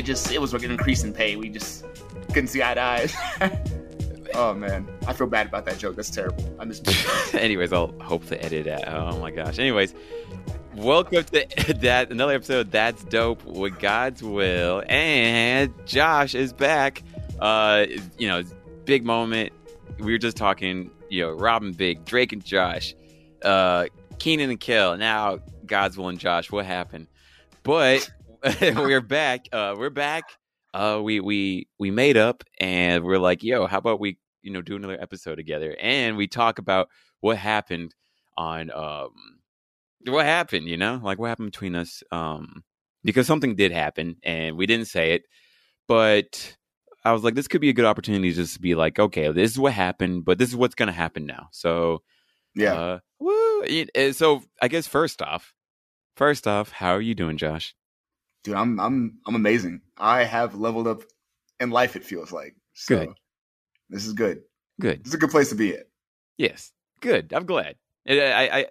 it just it was like an increase in pay. We just couldn't see eye to eye. oh man, I feel bad about that joke. That's terrible. I just. Anyways, I'll hope to edit it. Oh my gosh. Anyways, welcome to that another episode. That's dope with God's will, and Josh is back. Uh, you know, big moment. We were just talking. You know, Rob and Big, Drake and Josh, uh, Kenan and Kel. Now God's will and Josh. What happened? But we're back. Uh, we're back. Uh, we we we made up, and we're like, yo, how about we you know do another episode together, and we talk about what happened on um what happened, you know, like what happened between us, um, because something did happen, and we didn't say it, but I was like, this could be a good opportunity to just be like, okay, this is what happened, but this is what's gonna happen now. So Yeah. uh, woo. Eh, So I guess first off, first off, how are you doing, Josh? Dude, I'm I'm I'm amazing. I have leveled up in life. It feels like so. Good. This is good. Good. This is a good place to be at. Yes. Good. I'm glad. I, I, I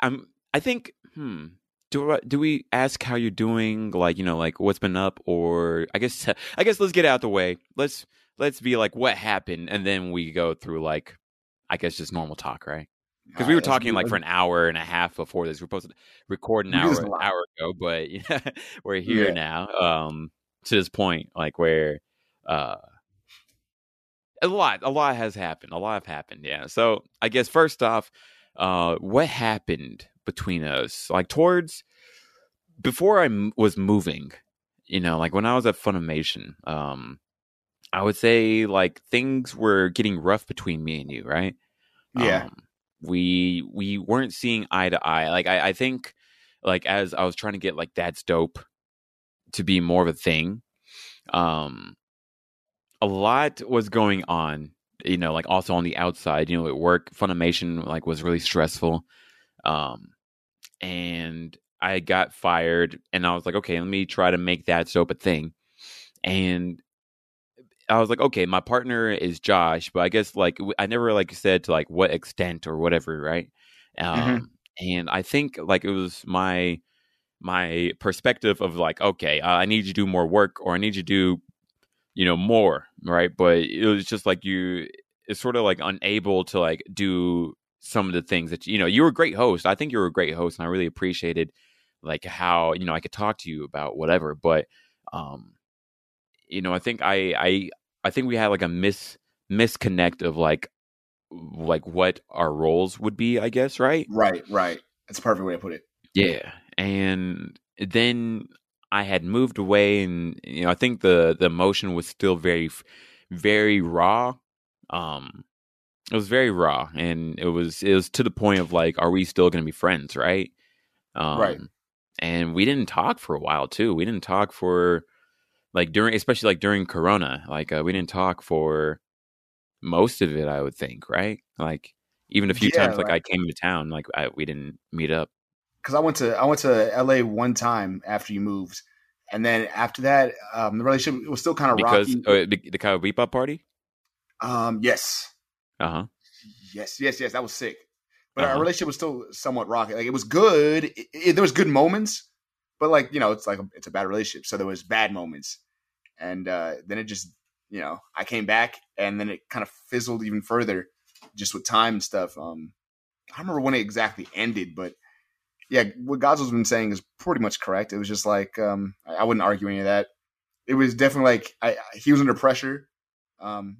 I'm. I think. Hmm. Do do we ask how you're doing? Like you know, like what's been up, or I guess I guess let's get out the way. Let's let's be like what happened, and then we go through like I guess just normal talk, right? Because we were talking like for an hour and a half before this. We are supposed to record an hour an hour ago, but we're here Yeah. now. Um, to this point, like where uh, a lot, a lot has happened. A lot have happened. Yeah. So I guess first off, uh, what happened between us? Like towards before I m- was moving, you know, like when I was at Funimation, um, I would say like things were getting rough between me and you, right? Yeah. Um, we we weren't seeing eye to eye. Like I, I think like as I was trying to get like that's dope to be more of a thing. Um a lot was going on, you know, like also on the outside, you know, at work, Funimation like was really stressful. Um and I got fired and I was like, okay, let me try to make that dope a thing. And I was like, okay, my partner is Josh, but I guess like I never like said to like what extent or whatever, right? Um, And I think like it was my my perspective of like, okay, uh, I need you to do more work or I need you to do, you know, more, right? But it was just like you, it's sort of like unable to like do some of the things that you know. You were a great host. I think you were a great host, and I really appreciated like how you know I could talk to you about whatever, but um you know, I think I I I think we had like a mis misconnect of like like what our roles would be, I guess, right? Right. Right. That's a perfect way to put it. Yeah. And then I had moved away and you know, I think the the emotion was still very very raw. Um it was very raw and it was it was to the point of like are we still going to be friends, right? Um Right. and we didn't talk for a while too. We didn't talk for like during especially like during corona like uh, we didn't talk for most of it i would think right like even a few Yeah, times like like- i came to town like I, we didn't meet up Because I went to I went to L.A. one time after you moved, and then after that, um, the relationship was still kind of because rocky. uh, the, the kind of Bebop party um, yes, uh-huh yes, yes, yes. That was sick. But Uh-huh. our relationship was still somewhat rocky. Like it was good. It, it- there was good moments, but like you know, it's like a, it's a bad relationship. So there was bad moments, and uh, then it just you know, I came back, and then it kind of fizzled even further, just with time and stuff. Um, I don't remember when it exactly ended, but yeah, what Godzill's been saying is pretty much correct. It was just like um, I, I wouldn't argue any of that. It was definitely like I, I- he was under pressure. Um,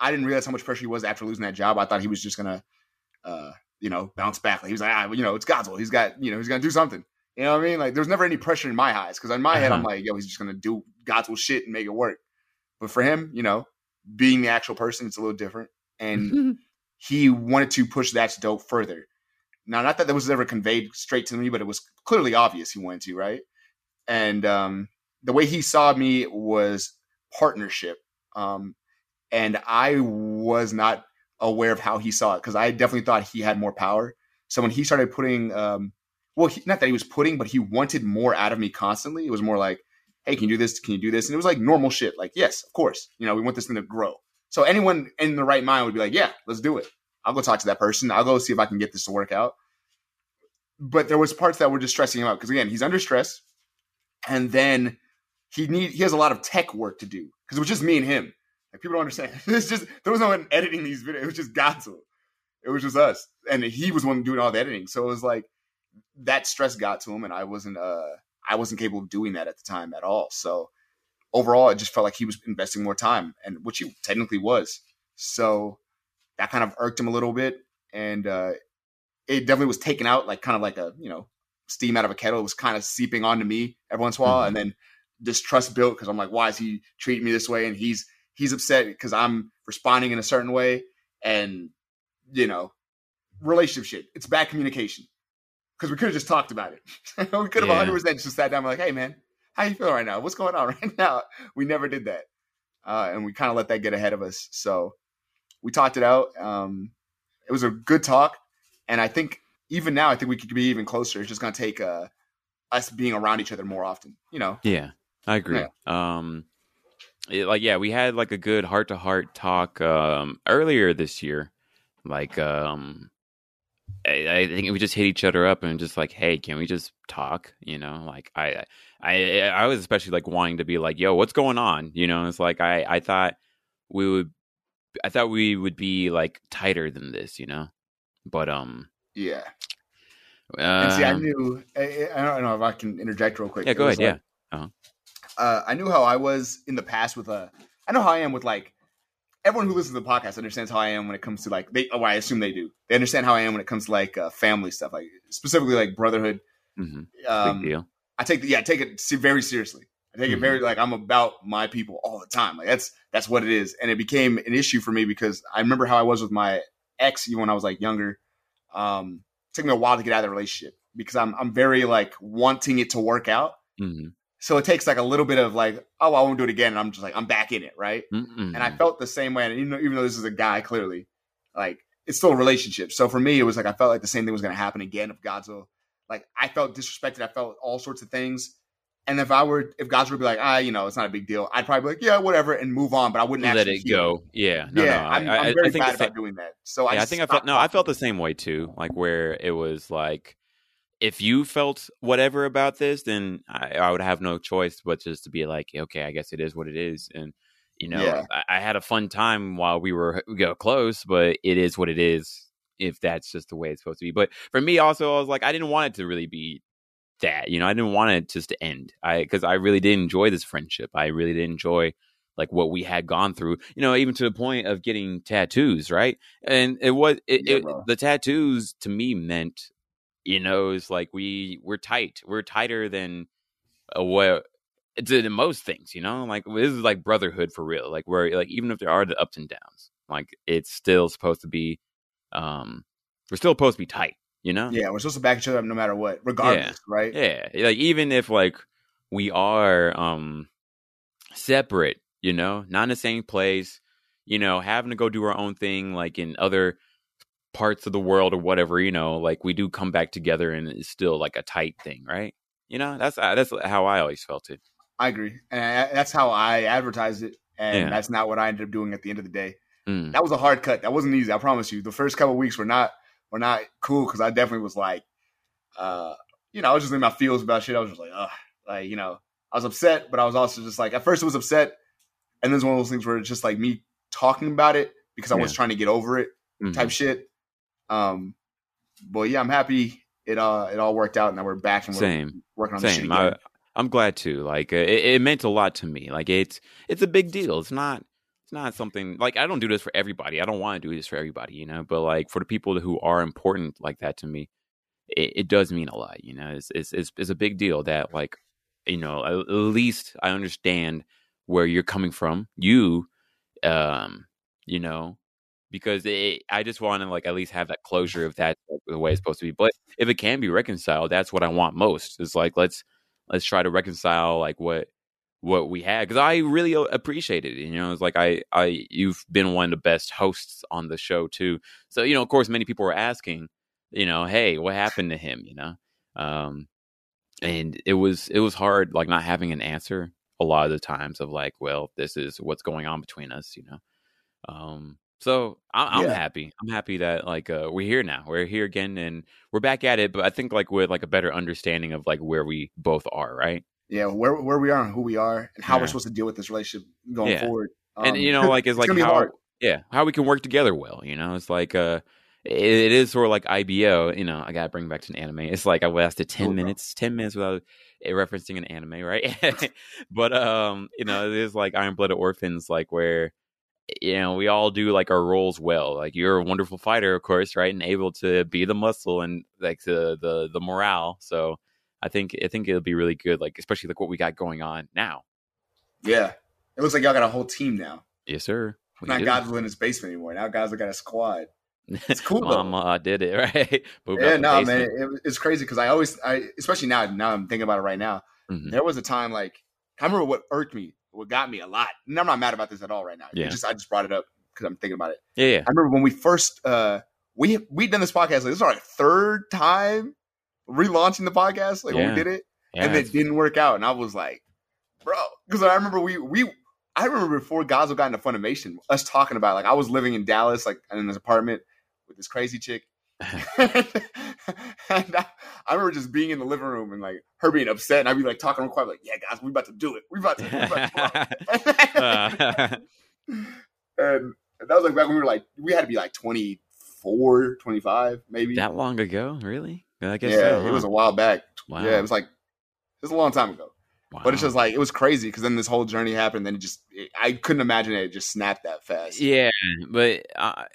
I didn't realize how much pressure he was after losing that job. I thought he was just gonna, uh, you know, bounce back. Like he was like, ah, you know, it's Godzilla. He's got, you know, he's gonna do something. You know what I mean? Like there's never any pressure in my eyes because in my head I'm Uh-huh. like, yo, he's just gonna do God's will shit and make it work. But for him, you know, being the actual person, it's a little different. And he wanted to push that dope further. Now, not that that was ever conveyed straight to me, but it was clearly obvious he wanted to, right? And um, the way he saw me was partnership. Um, and I was not aware of how he saw it because I definitely thought he had more power. So when he started putting, um, well, he, not that he was putting, but he wanted more out of me constantly. It was more like, hey, can you do this? Can you do this? And it was like normal shit. Like, yes, of course. You know, we want this thing to grow. So anyone in the right mind would be like, yeah, let's do it. I'll go talk to that person. I'll go see if I can get this to work out. But there was parts that were just stressing him out because again, he's under stress, and then he need he has a lot of tech work to do because it was just me and him. Like people don't understand. It's just there was no one editing these videos. It was just Gatsu. It was just us, and he was one doing all the editing. So it was like that stress got to him, and I wasn't uh I wasn't capable of doing that at the time at all. So overall, it just felt like he was investing more time, and which he technically was. So that kind of irked him a little bit, and uh, it definitely was taken out like kind of like a you know steam out of a kettle. It was kind of seeping onto me every once in a while, mm-hmm. and then distrust built because I'm like, why is he treating me this way? And he's he's upset because I'm responding in a certain way, and you know, relationship shit. It's bad communication because we could have just talked about it. we could have yeah. 100 percent just sat down and like, hey man, how you feeling right now? What's going on right now? We never did that, uh, and we kind of let that get ahead of us. So we talked it out. Um, it was a good talk, and I think even now, I think we could be even closer. It's just going to take uh, us being around each other more often. You know? Yeah, I agree. Yeah. Um, it, like yeah, we had like a good heart to heart talk um, earlier this year. Like um, I, I, think we just hit each other up and just like, hey, can we just talk? You know, like I I I was especially like wanting to be like, yo, what's going on? You know, it's like I I thought we would I thought we would be like tighter than this, you know, but um yeah. Uh, see, I um knew. I, I, don't know if I can interject real quick. Yeah, go ahead. Like, yeah. Uh-huh. Uh, I knew how I was in the past with uh, I know how I am with like everyone who listens to the podcast understands how I am when it comes to like they. Oh, I assume they do. They understand how I am when it comes to like uh, family stuff, like specifically like brotherhood. Mm-hmm. Um, Big deal. I take the, yeah, I take it very seriously. I take mm-hmm. it very like I'm about my people all the time. Like that's that's what it is, and it became an issue for me because I remember how I was with my ex even when I was like younger. Um, it took me a while to get out of the relationship because I'm I'm very like wanting it to work out. Mm-hmm. So it takes like a little bit of like, oh, I won't do it again, and I'm just like I'm back in it, right? Mm-hmm. And I felt the same way, and even though, even though this is a guy, clearly, like it's still a relationship. So for me, it was like I felt like the same thing was going to happen again if God's will. Like I felt disrespected. I felt all sorts of things. And if I were, if God's would be like, ah, you know, it's not a big deal, I'd probably be like, yeah, whatever, and move on. But I wouldn't let it go. Yeah, no, yeah, no, I'm, I, I'm very I bad about doing that. So yeah, I, I think I felt no, I felt the same way too. Like where it was like, if you felt whatever about this, then I, I, would have no choice but just to be like, okay, I guess it is what it is, and you know, yeah. I, I, had a fun time while we were we got close, but it is what it is. If that's just the way it's supposed to be, but for me, also, I was like, I didn't want it to really be that. You know, I didn't want it just to end. I because I really did enjoy this friendship. I really did enjoy like what we had gone through. You know, even to the point of getting tattoos, right? And it was it, yeah, it, the tattoos to me meant, you know, it's like we we're tight. We're tighter than uh, what to most things. You know, like this is like brotherhood for real. Like where like even if there are the ups and downs, like it's still supposed to be. um We're still supposed to be tight you know? Yeah, we're supposed to back each other up no matter what, regardless, yeah. right? Yeah. Like even if like we are um separate, you know, not in the same place, you know, having to go do our own thing like in other parts of the world or whatever, you know, like we do come back together and it's still like a tight thing, right? You know, that's uh, that's how I always felt it. I agree, and that's how I advertised it, and yeah. that's not what I ended up doing at the end of the day. Mm. That was a hard cut. That wasn't easy. I promise you. The first couple weeks were not were not cool because I definitely was like, uh, you know, I was just in my feels about shit. I was just like, ugh, like you know, I was upset, but I was also just like, at first it was upset, and then it's one of those things where it's just like me talking about it because I yeah. was trying to get over it, mm-hmm. type shit. Um, but yeah, I'm happy it uh it all worked out and now we're back and we're Same. working on the Same. I, I'm glad too. Like it, it meant a lot to me. Like it's it's a big deal. It's not it's not something like I don't do this for everybody. I don't want to do this for everybody, you know. But like for the people who are important like that to me, it, it does mean a lot. You know, it's, it's it's it's a big deal that like you know at least I understand where you're coming from. You, um, you know, because it, I just want to like at least have that closure if that's like, the way it's supposed to be. But if it can be reconciled, that's what I want most. It's like let's let's try to reconcile like what what we had because I really appreciated it. You know, it's like I, I, you've been one of the best hosts on the show too. So you know, of course, many people were asking, you know, hey, what happened to him? You know, um, and it was it was hard, like not having an answer a lot of the times of like, well, this is what's going on between us. You know, um, so I'm, I'm happy. I'm happy that like uh, we're here now. We're here again, and we're back at it. But I think like with like a better understanding of like where we both are, right? yeah, where where we are and who we are and how Yeah. we're supposed to deal with this relationship going Yeah. forward. and Um, you know, like it's like how yeah, how we can work together well. You know, it's like uh, it, it is sort of like IBO. You know, I gotta bring back to an anime. It's like I lasted ten Cool, bro. minutes, ten minutes without referencing an anime, right? but um, you know, it is like Iron Blooded Orphans, like where you know we all do like our roles well. Like you're a wonderful fighter, of course, right, and able to be the muscle and like the the the morale. So. I think I think it'll be really good, like especially like what we got going on now. yeah, it looks like y'all got a whole team now. Yes, sir. We Not do. Godzilla in his basement anymore. Now Godzilla got a squad. It's cool. Mama uh, did it right. Yeah, no, man, it, it's crazy because I always, I especially now, now I'm thinking about it right now. Mhm. There was a time like I remember what irked me, what got me a lot. And I'm not mad about this at all right now. It Yeah. just I just brought it up because I'm thinking about it. Yeah, yeah. I remember when we first uh we we done this podcast. Like this is our third time relaunching the podcast. Like when we did it, yeah and it didn't work out, and I was like, bro, because I remember we we. I remember before Gonzo got into Funimation, us talking about like I was living in Dallas, like in this apartment with this crazy chick, and I, I remember just being in the living room and like her being upset, and I'd be like talking real quiet, like, "Yeah, guys, we about to do it. We about to." We about to Uh, and that was like back when we were like, we had to be like 24, 25, maybe. that long ago, really? I guess yeah, so, it was a while back. Wow. Yeah, it was like it was a long time ago. Wow. But it's just like it was crazy because then this whole journey happened. Then it just it, I couldn't imagine it just snapped that fast. yeah, but I,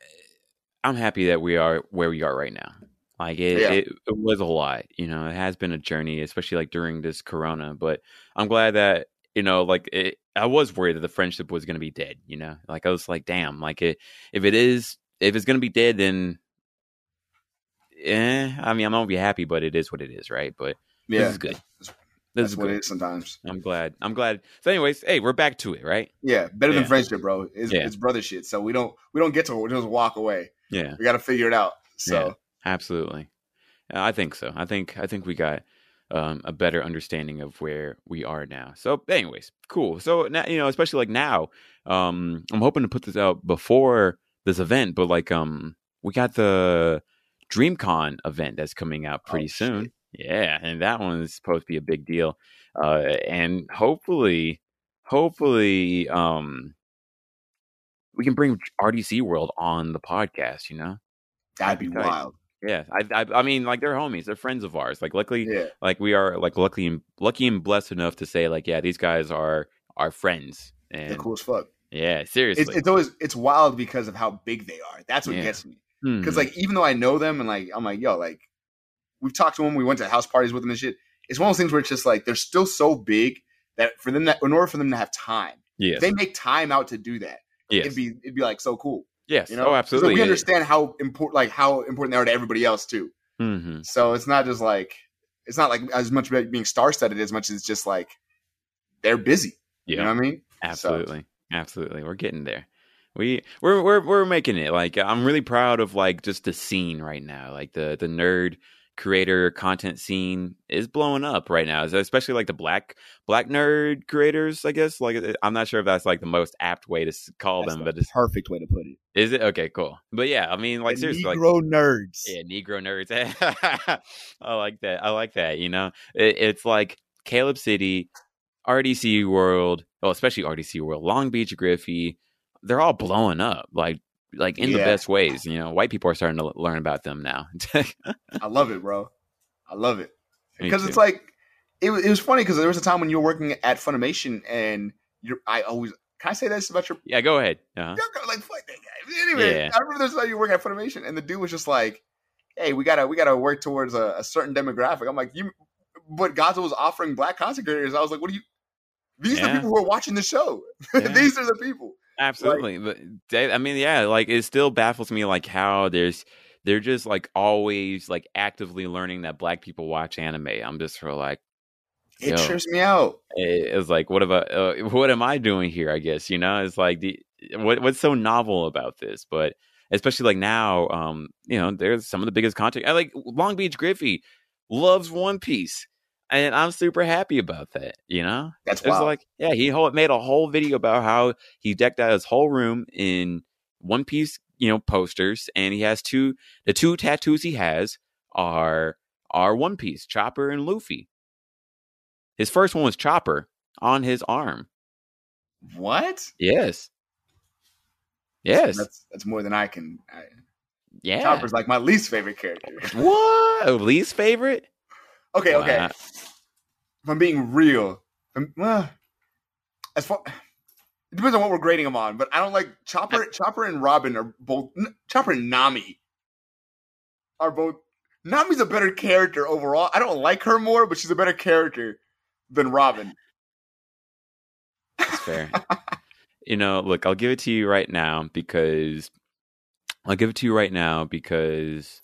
I'm happy that we are where we are right now. Like it, Yeah. it, it was a lot, you know. It has been a journey, especially like during this Corona. But I'm glad that you know, like it, I was worried that the friendship was going to be dead. You know, like I was like, damn, like it, if it is, if it's going to be dead, then, eh. I mean, I'm gonna be happy, but it is what it is, right? But yeah, this is good. This That's is what good. it is sometimes. I'm glad. I'm glad. So, anyways, hey, we're back to it, right? Yeah, better than friendship, bro. It's, Yeah. it's brother shit. So we don't we don't get to just walk away. Yeah, We got to figure it out. So absolutely. Uh, I think so. I think I think we got um, a better understanding of where we are now. So, anyways, cool. So now you know, especially like now, um, I'm hoping to put this out before this event, but like um, we got the DreamCon event that's coming out pretty Oh, soon. shit. Yeah, and that one is supposed to be a big deal. Uh, and hopefully, hopefully, um, we can bring RDC World on the podcast. You know. that'd be tight. wild. Yeah, I, I, I mean, like they're homies, they're friends of ours. Like, luckily, Yeah, like we are, like lucky and lucky and blessed enough to say, like, yeah, these guys are our friends. they're cool as fuck. yeah, seriously, It's, it's always it's wild because of how big they are. That's what Yeah. gets me. Because mm-hmm. like even though I know them and like I'm like yo like we've talked to them, we went to house parties with them and shit. It's one of those things where it's just like they're still so big that for them that in order for them to have time, yeah, they make time out to do that. yes, It'd be it'd be like so cool. Yes, You know, oh, absolutely. we understand how important like how important they are to everybody else too. hmm So it's not just like it's not like as much about being star studded as much as it's just like they're busy. Yeah, You know what I mean? absolutely, absolutely. We're getting there. We we're we're we're making it. Like, I'm really proud of like just the scene right now. Like the the nerd creator content scene is blowing up right now especially like the black black nerd creators i guess like eh, i'm not sure if that's like the most apt way to call That's them the but it's perfect way to put it. Is it okay? Cool. But yeah, I mean, like The seriously, like Negro nerds. yeah, Negro nerds. I like that. I like that. You know, it, it's like Caleb City, RDC World, well, especially RDC World, Long Beach, Griffey. They're all blowing up, like like in the best ways. You know, white people are starting to learn about them now. I love it, bro. I love it because it's like it, it was funny because there was a time when you were working at Funimation and you're. I always can I say this about your yeah, go ahead. Uh-huh. like fuck that guy. Anyway, Yeah. I remember there's a time you were working at Funimation and the dude was just like, "Hey, we gotta we gotta work towards a, a certain demographic." I'm like, "You," but Gaza was offering black content creators. I was like, "What do you?" These are the people who are watching the show. Yeah. These are the people. Absolutely, but they, I mean, yeah, like it still baffles me, like how there's they're just like always like actively learning that black people watch anime. I'm just sort of like. It Yo. trips me out. it- it's like what about uh, what am i doing here i guess you know it's like the what what's so novel about this but especially like now um you know there's some of the biggest content i like long beach griffey loves one piece and i'm super happy about that you know That's it's wild. like yeah he whole, made a whole video about how he decked out his whole room in one piece you know posters and he has two the two tattoos he has are are one piece chopper and luffy His first one was Chopper on his arm. What? Yes. Yes. That's that's more than I can. I, yeah. Chopper's like my least favorite character. What? Least favorite? Okay, okay. Wow. If I'm being real, um, well, as far it depends on what we're grading them on, but I don't like Chopper. Chopper and Robin are both. N- Chopper and Nami are both. Nami's a better character overall. I don't like her more, but she's a better character than Robin. That's fair. you know, look, I'll give it to you right now because I'll give it to you right now because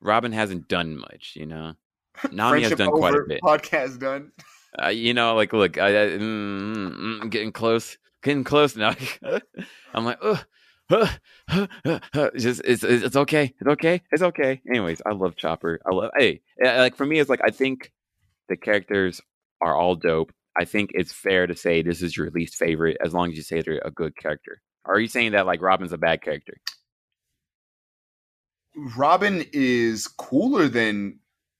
Robin hasn't done much, you know. Nami has done quite a bit. Podcast done. Uh, you know, like, look, I, I mm, mm, mm, getting close, getting close now. I'm like, ugh. It's just it's it's okay, it's okay, it's okay. Anyways, I love Chopper. I love hey, uh, like for me, it's like I think the characters are all dope. I think it's fair to say this is your least favorite as long as you say they're a good character. Are you saying that like Robin's a bad character? Robin is cooler than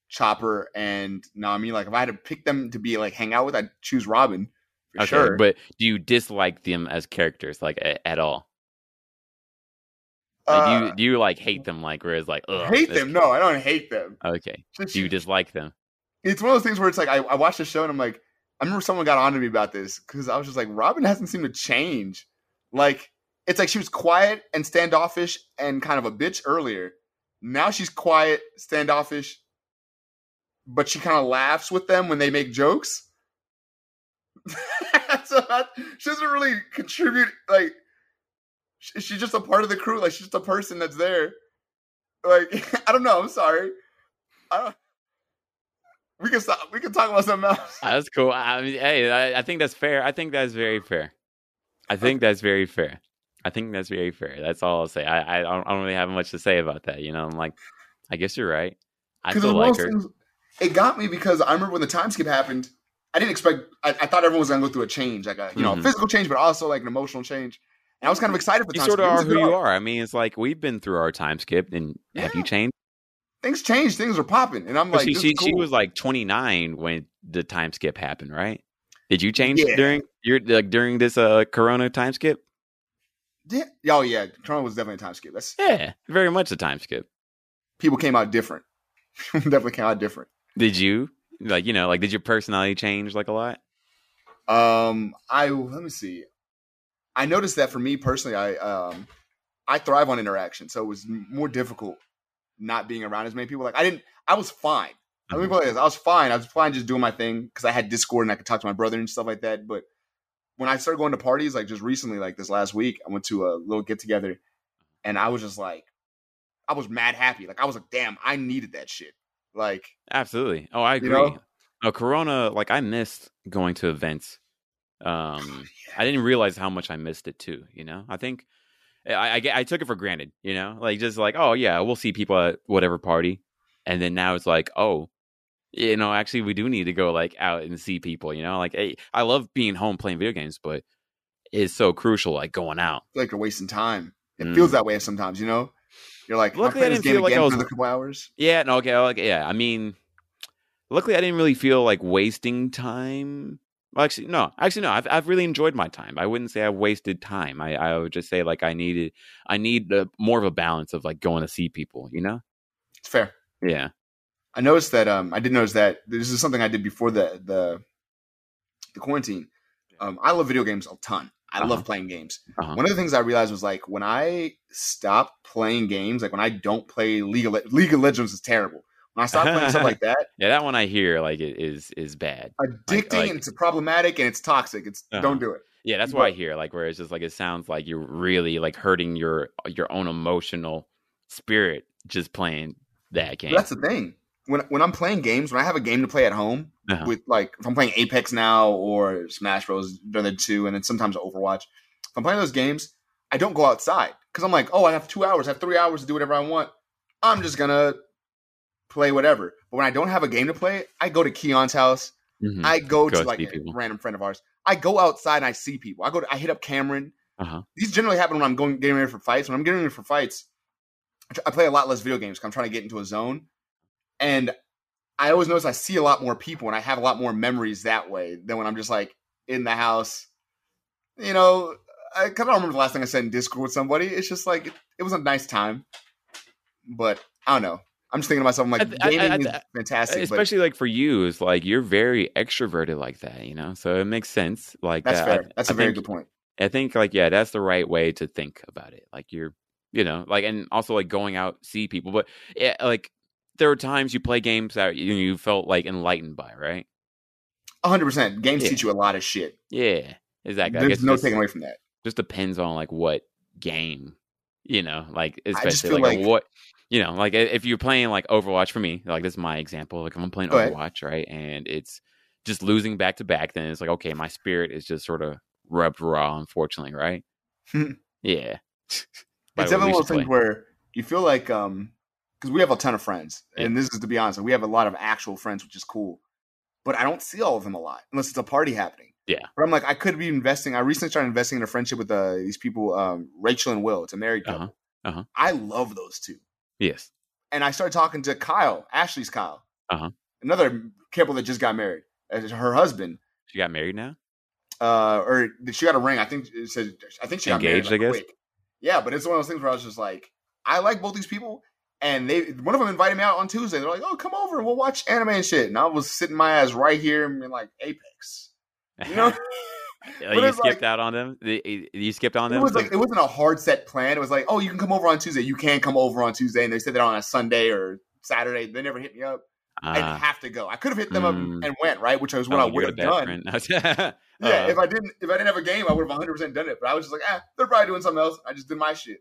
Chopper and Nami. Like if I had to pick them to be like hang out with, I'd choose Robin for Okay, sure. but do you dislike them as characters like a, at all? Like, do Uh, you do you like hate them like whereas like ugh, hate them? No, I don't hate them. Okay, Just- do you dislike them? it's one of those things where it's like I, I watched the show and I'm like, I remember someone got on to me about this because I was just like, Robin hasn't seemed to change. Like it's like she was quiet and standoffish and kind of a bitch earlier. Now she's quiet, standoffish, but she kind of laughs with them when they make jokes. so that, she doesn't really contribute. Like she- she's just a part of the crew. Like she's just a person that's there. Like I don't know. I'm sorry. I don't. We can stop. We can talk about something else. Ah, That's cool. I mean, hey, I, I think that's fair. I think that's very fair. I think that's very fair. I think that's very fair. That's all I'll say. I I don't, I don't really have much to say about that. You know, I'm like, I guess you're right. I still it, was one like her. It got me because I remember when the time skip happened. I didn't expect. I, I thought everyone was gonna go through a change, like a you know Mhm. a physical change, but also like an emotional change. And I was kind of excited for You time sort of skip. It are who you are. I mean, it's like we've been through our time skip, and have you changed? Things changed. Things are popping, and I'm like, she she, is she was like 29 when the time skip happened, right? Did you change Yeah. during your like during this uh Corona time skip? yeah, oh yeah, Corona was definitely a time skip. That's Yeah, very much a time skip. people came out different. definitely came out different. Did you like you know like did your personality change like a lot? Um, I let me see. I noticed that for me personally, I um, I thrive on interaction, so it was more difficult not being around as many people. Like I didn't, I was fine. Let me Mhm. put it this: I was fine. I was fine just doing my thing because I had Discord and I could talk to my brother and stuff like that. But when I started going to parties, like just recently, like this last week, I went to a little get together, and I was just like, I was mad happy. Like I was like, damn, I needed that shit. Like Absolutely. Oh, I You agree. know? Oh, Corona, like I missed going to events. Um, I didn't realize how much I missed it too. You know, I think I, I I took it for granted. You know, like just like oh yeah, we'll see people at whatever party, and then now it's like oh, you know, actually we do need to go like out and see people. You know, like hey, I love being home playing video games, but it's so crucial like going out. like you're wasting time. It Mm. feels that way sometimes, you know. You're like, Luckily, I didn't feel like I was- a couple hours. Yeah, no, okay, like yeah. I mean, luckily I didn't really feel like wasting time. Well, actually, no, actually no. I've I've really enjoyed my time. I wouldn't say I wasted time. I I would just say like I needed I need a, more of a balance of like going to see people. You know? It's fair. Yeah. I noticed that. Um, I did notice that this is something I did before the the the quarantine. Um, I love video games a ton. I Uh-huh. love playing games. Uh-huh. One of the things I realized was like when I stop playing games, like when I don't play League of Le- League of Legends is terrible. When I stop playing stuff like that, Yeah, that one I hear like it is is bad. addicting like- and it's problematic and it's toxic. It's Uh-huh. don't do it. Yeah, that's what I hear. Like where it's just like it sounds like you're really like hurting your your own emotional spirit just playing that game. But that's the thing. When when I'm playing games, when I have a game to play at home, Uh-huh. with like if I'm playing Apex now or Smash Bros. the other two, and then sometimes Overwatch. If I'm playing those games, I don't go outside because I'm like, oh, I have two hours, I have three hours to do whatever I want. I'm just gonna play whatever. But when I don't have a game to play, I go to Keon's house. Mhm. I go, Go to like a people. random friend of ours. I go outside and I see people. I go to I hit up Cameron. Uh-huh. These generally happen when I'm going getting ready for fights. When I'm getting ready for fights, I play a lot less video games. I'm trying to get into a zone, and I always notice I see a lot more people and I have a lot more memories that way than when I'm just like in the house. You know, I kind of remember the last thing I said in Discord with somebody. It's just like it, it was a nice time, but I don't know. I'm just thinking to myself, I'm like, I- I- gaming I- is fantastic, especially like for you is like you're very extroverted like that you know so it makes sense like but that's uh, fair. That's a very think, good point. i think like yeah that's the right way to think about it like you're you know like and also like going out see people but yeah, like there were times you play games that you, you felt like enlightened by right 100. percent Games Yeah. teach you a lot of shit. yeah exactly There's no taking away from that. just depends on like what game you know like especially like, like- what you know like if you're playing like overwatch for me like this is my example like if i'm playing Go ahead. overwatch right and it's just losing back to back then it's like okay my spirit is just sort of rubbed raw unfortunately right yeah it's definitely one of those things where you feel like um because we have a ton of friends and this is to be honest we have a lot of actual friends which is cool but i don't see all of them a lot unless it's a party happening Yeah. but i'm like i could be investing i recently started investing in a friendship with uh, these people um rachel and will it's a married couple Uh-huh. Uh-huh. i love those two yes and i started talking to kyle ashley's kyle Uh-huh. another couple that just got married her husband she got married now uh, or she got a ring. I think it said. I think she got Engaged, married, I guess? quick. Yeah, but it's one of those things where I was just like, I like both these people, and they one of them invited me out on Tuesday. They're like, "Oh, come over, we'll watch anime and shit." And I was sitting my ass right here in like Apex. You know, Yeah, you skipped like- out on them you skipped on it them was like it wasn't a hard set plan. It was like, "Oh, you can come over on Tuesday. You can't come over on Tuesday." And they said that on a Sunday or Saturday. They never hit me up. I'd Ah. have to go. I could have hit them up Mm. and went right, which was what Oh, I would have done. friend. Yeah, Uh, if I didn't if I didn't have a game, I would have 100 percent done it. But I was just like, ah, they're probably doing something else. I just did my shit,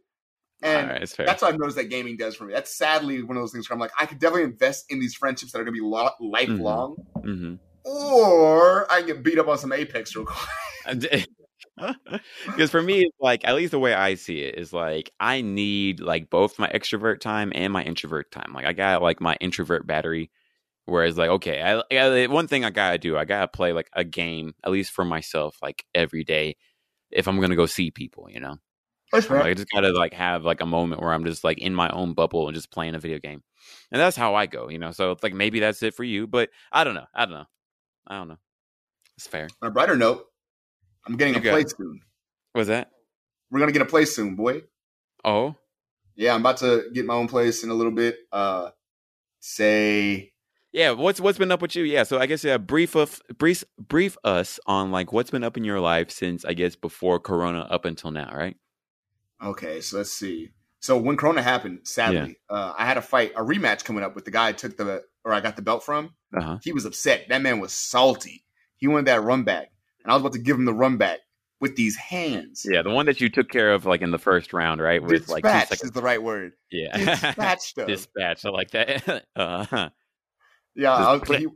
and right, that's what I've noticed that gaming does for me. That's sadly one of those things where I'm like, I could definitely invest in these friendships that are going to be lo- lifelong, hmm or I can get beat up on some Apex real quick. because for me, like at least the way I see it is like I need like both my extrovert time and my introvert time. Like I got like my introvert battery, whereas like okay, I, I one thing I gotta do, I gotta play like a game at least for myself like every day if I'm gonna go see people, you know. That's Like, I just gotta like have like a moment where I'm just like in my own bubble and just playing a video game, and that's how I go, you know. So it's like maybe that's it for you, but I don't know. I don't know. I don't know. It's fair. On a brighter note, I'm getting You a place soon. Was that? We're gonna get a place soon, boy. Oh, Yeah, I'm about to get my own place in a little bit. Uh, say yeah. What's what's been up with you? Yeah. So I guess yeah. Brief of brief brief us on like what's been up in your life since I guess before Corona up until now, right? Okay, so let's see. So when Corona happened, sadly, uh, I had a fight, a rematch coming up with the guy I took the or I got the belt from. Uh huh. He was upset. That man was salty. He wanted that run back, and I was about to give him the run back with these hands. Yeah, the one that you took care of like in the first round, right? With like Dispatched seconds. is the right word. Yeah. Dispatched. Dispatch. I like that. uh yeah, I was, he,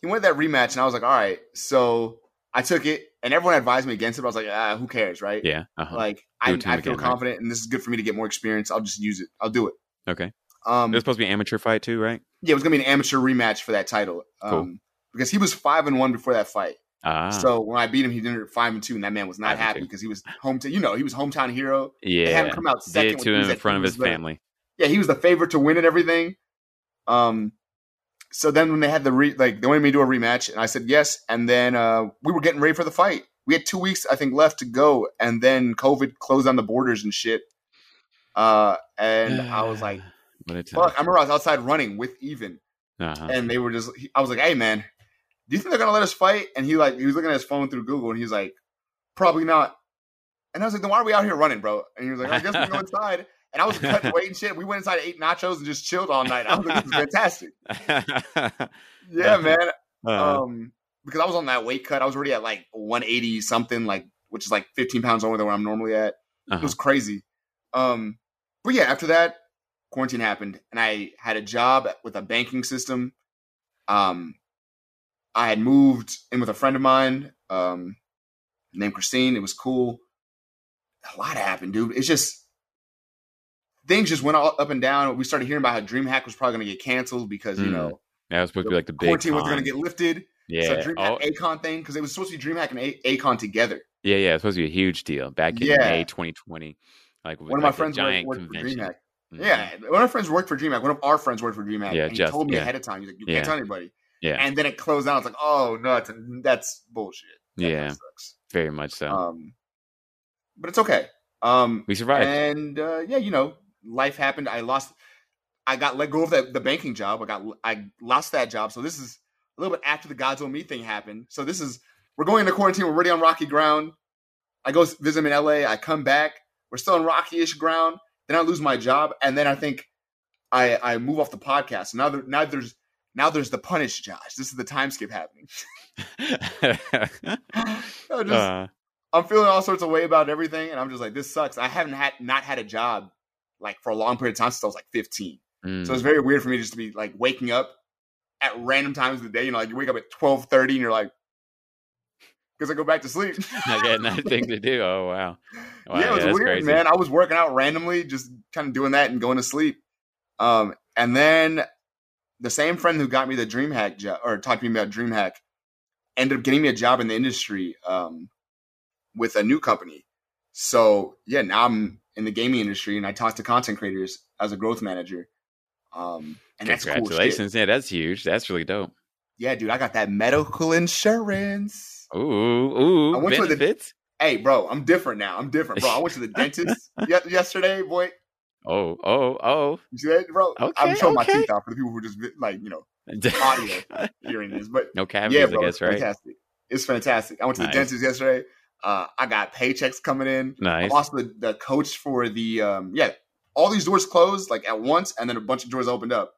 he wanted that rematch, and I was like, all right. So I took it, and everyone advised me against it. But I was like, ah, who cares, right? Yeah. Uh-huh. Like I, I feel again, right? confident, and this is good for me to get more experience. I'll just use it. I'll do it. okay. Um, It was supposed to be an amateur fight too, right? yeah, it was gonna be an amateur rematch for that title. Um, Cool. because he was five and one before that fight. Ah. So when I beat him, he did it five and two, and that man was not Five happy because he was hometown. You know, he was hometown hero. yeah. They had him come out second to him in front of his the- family. Yeah, he was the favorite to win and everything. Um, so then when they had the re- like they wanted me to do a rematch, and I said yes. And then uh, we were getting ready for the fight. We had two weeks, I think, left to go, and then COVID closed down the borders and shit. Uh, and I was like, "Fuck!" I remember I was outside running with Even, Uh-huh. and they were just. I was like, "Hey, man, do you think they're gonna let us fight?" And he like he was looking at his phone through Google, and he was like, "Probably not." And I was like, "Then why are we out here running, bro?" And he was like, "I guess we go inside." And I was cutting weight and shit. We went inside, ate nachos, and just chilled all night. I was like, "This is fantastic." Yeah, man. Uh, Um, because I was on that weight cut, I was already at like 180 something, like which is like 15 pounds over than where I'm normally at. It uh-huh. was crazy. Um, but yeah, after that, quarantine happened, and I had a job with a banking system. Um, I had moved in with a friend of mine, um, named Christine. It was cool. A lot happened, dude. It's just things just went all up and down. We started hearing about how DreamHack was probably going to get canceled because you Mm. know that was supposed to be like the big quarantine was going to get lifted. yeah. So DreamHack oh, A-Kon thing because it was supposed to be DreamHack and A- A-Kon together. yeah, yeah. It's supposed to be a huge deal back in Yeah. May 2020. Like One of my like friends worked, giant worked for. DreamHack. Yeah, one of our friends worked for DreamHack. One of our friends worked for DreamHack. Yeah, and he told me yeah. ahead of time. He's like, you Yeah. can't tell anybody. Yeah, And then it closed down. It's like, oh no, that's, that's bullshit. That Yeah. very much so. Um, but it's okay. Um, we survived. and uh, yeah, you know, life happened. I lost. I got let go of the, the banking job. I got I lost that job. So this is a little bit after the God's Own Me thing happened. So this is we're going into quarantine. We're already on rocky ground. I go visit him in LA. I come back. We're still on rocky-ish ground. Then I lose my job, and then I think I I move off the podcast. Now there, now there's now there's the punish Josh. This is the time skip happening. I just, uh, I'm feeling all sorts of way about everything, and I'm just like, this sucks. I haven't had not had a job like for a long period of time since I was like 15. mm, So it's very weird for me just to be like waking up at random times of the day. You know, like you wake up at 12:30 and you're like, because I go back to sleep. not getting nothing to do. Oh wow. wow yeah, it was that's weird, crazy. man. I was working out randomly, just kind of doing that and going to sleep. Um, and then the same friend who got me the DreamHack job or talked to me about DreamHack ended up getting me a job in the industry um, with a new company. So yeah, now I'm in the gaming industry and I talk to content creators as a growth manager. Um, and that's cool. Congratulations. yeah, that's huge. That's really dope. Yeah, dude, I got that medical insurance. Ooh, ooh, I went to the- benefits. Hey, bro, I'm different now. I'm different, bro. I went to the dentist ye- yesterday, boy. Oh, oh, oh. You see that, bro? Okay, I'm showing okay. my teeth out for the people who just like you know Audio. hearing this, but no cavities, yeah, bro, I guess, right? fantastic. It's fantastic. I went to the Nice. dentist yesterday. Uh, I got paychecks coming in. Nice. I'm also the, the coach for the um, yeah. All these doors closed like at once, and then a bunch of doors opened up.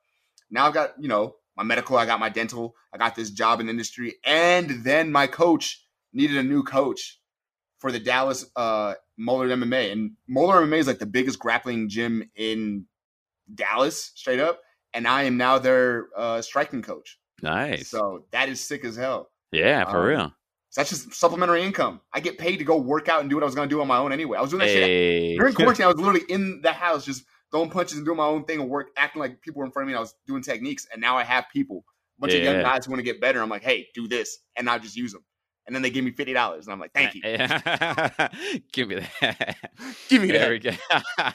Now I've got you know my medical, I got my dental, I got this job in the industry, and then my coach needed a new coach for the Dallas uh, Moeller MMA, and Moeller MMA is like the biggest grappling gym in Dallas, straight up. And I am now their uh, striking coach. Nice. So that is sick as hell. yeah, for um, real. So that's just supplementary income. I get paid to go work out and do what I was going to do on my own anyway. I was doing that shit during quarantine. I was literally in the house just throwing punches and doing my own thing and work, acting like people were in front of me. And I was doing techniques, and now I have people, a bunch of young guys who want to get better. I'm like, hey, do this, and I just use them. And then they give me fifty dollars, and I'm like, thank you, Give me that. give me There that. we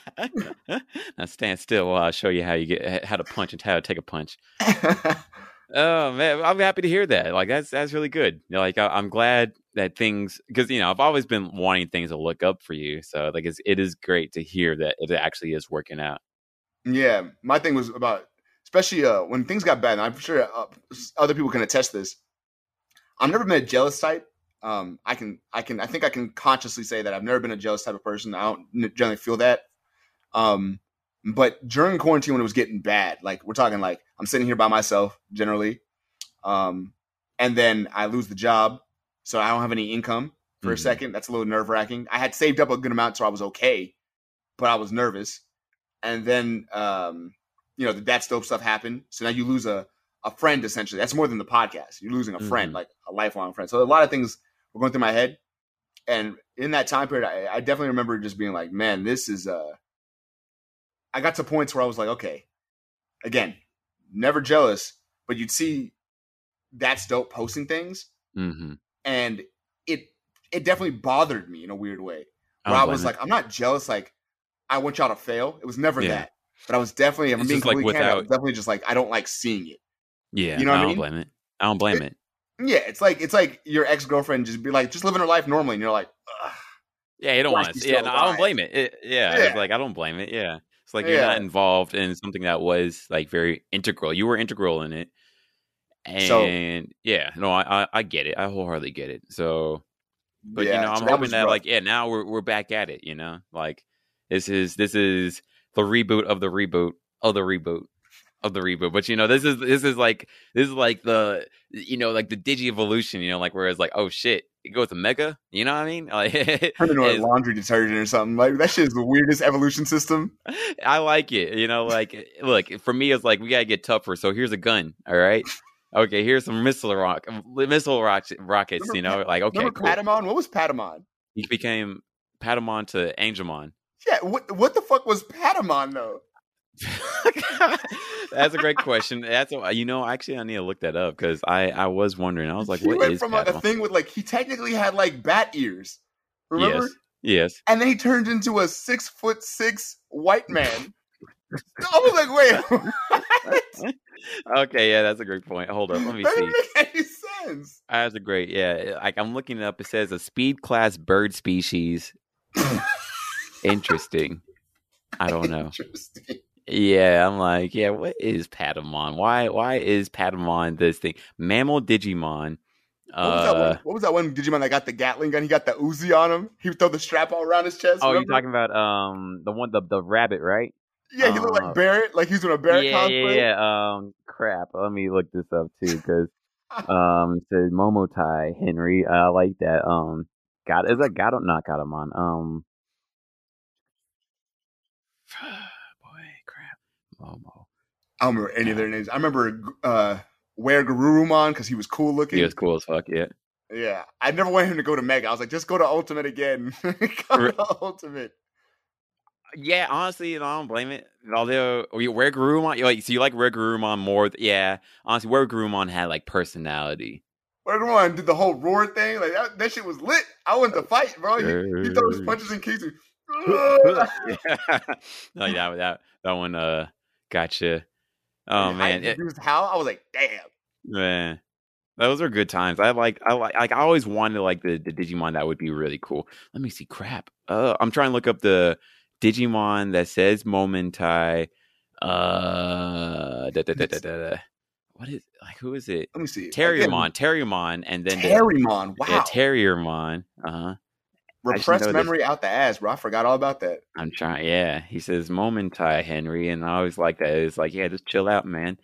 go. now stand still while I show you how you get how to punch and how to take a punch. Oh man, I'm happy to hear that. Like that's that's really good. You know, like I, I'm glad that things because you know I've always been wanting things to look up for you. So like it's, it is great to hear that it actually is working out. Yeah, my thing was about, especially uh, when things got bad. And I'm sure uh, other people can attest this. I've never been a jealous type. Um, I can, I can, I think I can consciously say that I've never been a jealous type of person. I don't generally feel that. Um, but during quarantine, when it was getting bad, like we're talking, like I'm sitting here by myself generally, um, and then I lose the job, so I don't have any income for a Mhm. second. That's a little nerve wracking. I had saved up a good amount, so I was okay, but I was nervous and then um, you know the that's dope stuff happened. So now you lose a a friend essentially. That's more than the podcast. You're losing a friend, Mhm. like a lifelong friend. So a lot of things were going through my head, and in that time period, I, I definitely remember just being like, man, this is. uh I got to points where I was like, okay, again, never jealous, but you'd see that's dope posting things, Mm-hmm. and it it definitely bothered me in a weird way where I was like, I'm not jealous. Like, I want y'all to fail. It was never Yeah. that. But I was definitely, I'm It's being like, completely candid, I was without- definitely just like, I don't like seeing it. yeah, you know what I I don't mean? blame it. I don't blame it. Yeah, it's like it's like your ex girlfriend just be like, just living her life normally, and you're like, Ugh. Yeah, you don't want to. Yeah, no, I don't blame it. It- yeah, Yeah. like I don't blame it. Yeah, it's like you're not involved in something that was like very integral. You were integral in it, and So- yeah, no, I, I I get it. I wholeheartedly get it. So, but yeah, you know, I'm hoping that rough. like yeah, now we're we're back at it. You know, like this is this is the reboot of the reboot of the reboot of the reboot. But you know, this is this is like this is like the you know like the digi evolution. You know, like where it's like oh shit, it goes to mega. You know what I mean? Like turn into a laundry detergent or something. Like that shit is the weirdest evolution system. I like it. You know, like look for me, it's like we gotta get tougher. So here's a gun. All right. Okay, here's some missile rock, missile rock, rockets. Remember You know, like okay, cool. Patamon? What was Patamon? he became Patamon to Angemon. Yeah, what what the fuck was Patamon though? That's a great question. That's a, you know, actually, I need to look that up because I I was wondering. I was like, he what went is from like, a thing with like he technically had like bat ears. Remember? Yes, yes. And then he turned into a six foot six white man. I was like, wait. okay, yeah, that's a great point. Hold up, let me that see. make any sense. That's a great, yeah. Like I'm looking it up. It says a speed class bird species. Interesting. I don't know. Interesting. Yeah, I'm like, yeah, what is Patamon? Why why is Patamon this thing? Mammal Digimon. What was, that Uh, one, what was that one Digimon that got the Gatling gun? He got the Uzi on him. He would throw the strap all around his chest. oh, you're remember? talking about um the one the the rabbit, right? Yeah, he looked uh, like Barrett, like he's doing a Barrett yeah, cosplay. yeah, yeah. Um, crap. Let me look this up too, because um, it says Momentai Henry. I like that. Um, God is that God not Gatomon. Um, boy, crap, Momo. I don't remember any of their names. I remember uh, WereGarurumon because he was cool looking. He was cool as fuck. Yeah. Yeah, I never wanted him to go to Mega. I was like, just go to Ultimate again. go Re- to Ultimate. Yeah, honestly, you know, I don't blame it. Although WereGarurumon, you like, so you like WereGarurumon more? th- yeah, honestly, WereGarurumon had like personality. WereGarurumon did the whole roar thing. Like that, that shit was lit. I wanted to fight, bro. He, he throws punches and kicks. and- yeah. no, yeah, that that one, uh, gotcha. Oh And man, I it- used how I was like, damn. man, those are good times. I like, I like, like, I always wanted like the, the Digimon that would be really cool. Let me see. Crap. Uh, I'm trying to look up the Digimon that says Momentai. Uh, da, da, da, da, da, da. what is like? Who is it? Let me see. Terriermon, Terriermon, and then the, Terriermon. Wow. yeah, Terriermon. Uh huh. Repressed know this. memory out the ass, bro. I forgot all about that. I'm trying. Yeah, he says Momentai Henry, and I always like that. It's like, yeah, just chill out, man.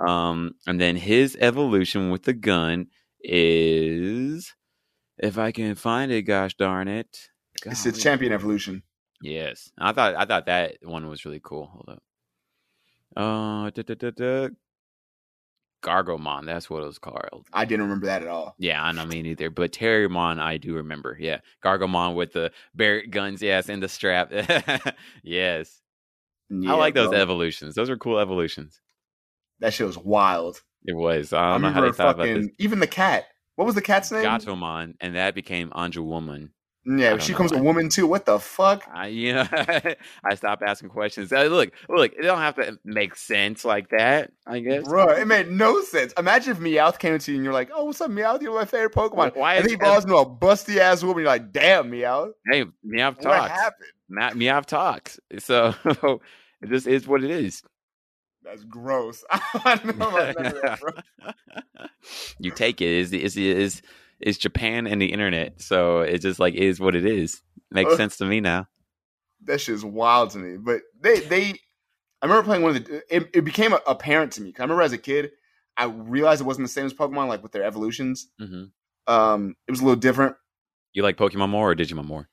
Um, and then his evolution with the gun is, if I can find it, gosh darn it, It's the champion evolution. Yes, I thought I thought that one was really cool. Hold up. Uh, da, da, da, da. Gargomon, that's what it was called. I didn't remember that at all. Yeah, I know me neither. But Terriermon, I do remember. Yeah, Gargomon with the Barrett guns, yes, and the strap. yes, Yeah, I like those bro. evolutions. Those were cool evolutions. That shit was wild. It was. I I, don't know how they thought about fucking this. even the cat. What was the cat's name? Gatomon, and that became Angewomon. Yeah, she becomes a woman too. What the fuck? I, you know, I stopped asking questions. Uh, look, look, it don't have to make sense like that. I guess. Bro, it made no sense. Imagine if Meowth came to you and you're like, "Oh, what's up, Meowth? You're my favorite Pokemon." Why and is he evolves into a busty ass woman. You're like, "Damn, Meowth, Hey, Meow what talks. happened?" Ma- Meow talks. So it just is what it is. That's gross. I don't know about that, bro. you take it. Is is is is Japan and the internet? So it just like is what it is. Makes Uh, sense to me now. That shit's wild to me. But they, they, I remember playing one of the. It, it became apparent to me. 'cause I remember as a kid, I realized it wasn't the same as Pokemon, like with their evolutions. hmm Um, it was a little different You like Pokemon more or Digimon more?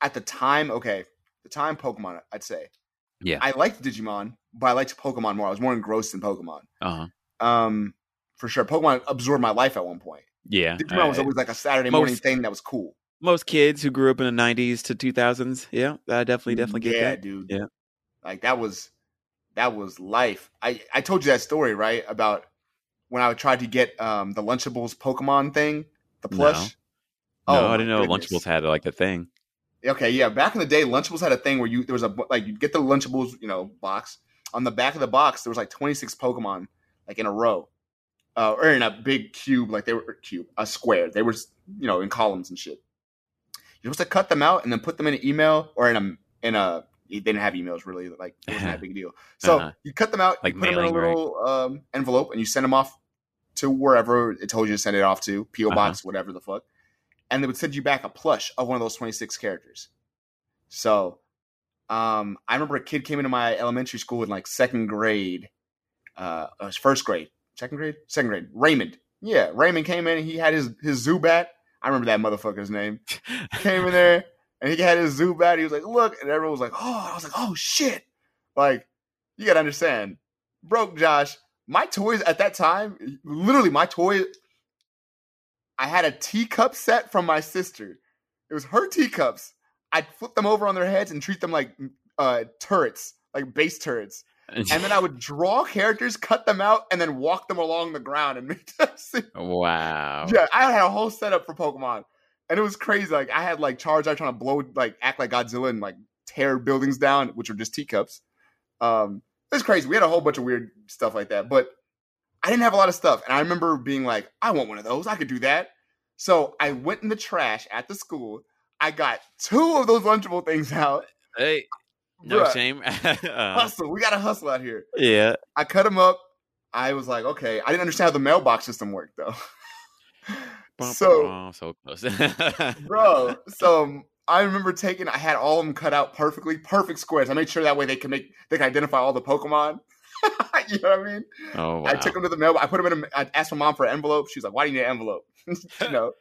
at the time. Okay, the time Pokemon, I'd say. Yeah. I liked Digimon, but I liked Pokemon more. I was more engrossed in Pokemon. Uh huh. Um, for sure, Pokemon absorbed my life at one point. Yeah. Digimon was uh, always like a Saturday most- morning thing that was cool. most kids who grew up in the '90s to 2000s. Yeah, I definitely definitely get that. yeah, that. dude. Yeah. like that was that was life. I I told you that story right about when I tried to get um the Lunchables Pokemon thing, the No. plush. No, Oh, I didn't know goodness. Lunchables had like a thing. Okay, yeah. Back in the day, Lunchables had a thing where you there was a like you get the Lunchables, you know, box. On the back of the box, there was like twenty six Pokemon, like in a row, uh, or in a big cube, like they were cube, a square. They were, you know, in columns and shit. You're supposed to cut them out and then put them in an email or in a in a. They didn't have emails really, like it wasn't that big a deal. So Uh-huh. you cut them out, Like you put them in a mailing, right? little um, envelope, and you send them off to wherever it told you to send it off to, PO Uh-huh. box, whatever the fuck, and they would send you back a plush of one of those twenty six characters. So, um, I remember a kid came into my elementary school in like second grade, uh, it was first grade, second grade, second grade. Raymond, yeah, Raymond came in. and He had his his Zubat. I remember that motherfucker's name. Came in there and he had his Zubat. He was like, "Look," and everyone was like, "Oh!" I was like, "Oh shit!" Like, you gotta understand, broke Josh. My toys at that time, literally, my toy. I had a teacup set from my sister. It was her teacups. I'd flip them over on their heads and treat them like uh, turrets, like base turrets. And then I would draw characters, cut them out, and then walk them along the ground and make them sing. wow. Yeah, I had a whole setup for Pokemon, and it was crazy. Like I had like Charizard trying to blow, like act like Godzilla and like tear buildings down, which were just teacups. Um, was crazy. We had a whole bunch of weird stuff like that, but I didn't have a lot of stuff. And I remember being like, I want one of those. I could do that. So I went in the trash at the school. I got two of those Lunchable things out. Hey, no Bruh, shame. uh, hustle. We got to hustle out here. yeah. I cut them up. I was like, okay. I didn't understand how the mailbox system worked though. so, Oh, so close. bro, so um, I remember taking. I had all of them cut out perfectly, perfect squares. I made sure that way they can make they can identify all the Pokemon. you know what I mean? Oh wow. I took them to the mail. I put them in. A, I asked my mom for an envelope. She's like, "Why do you need an envelope?" you know,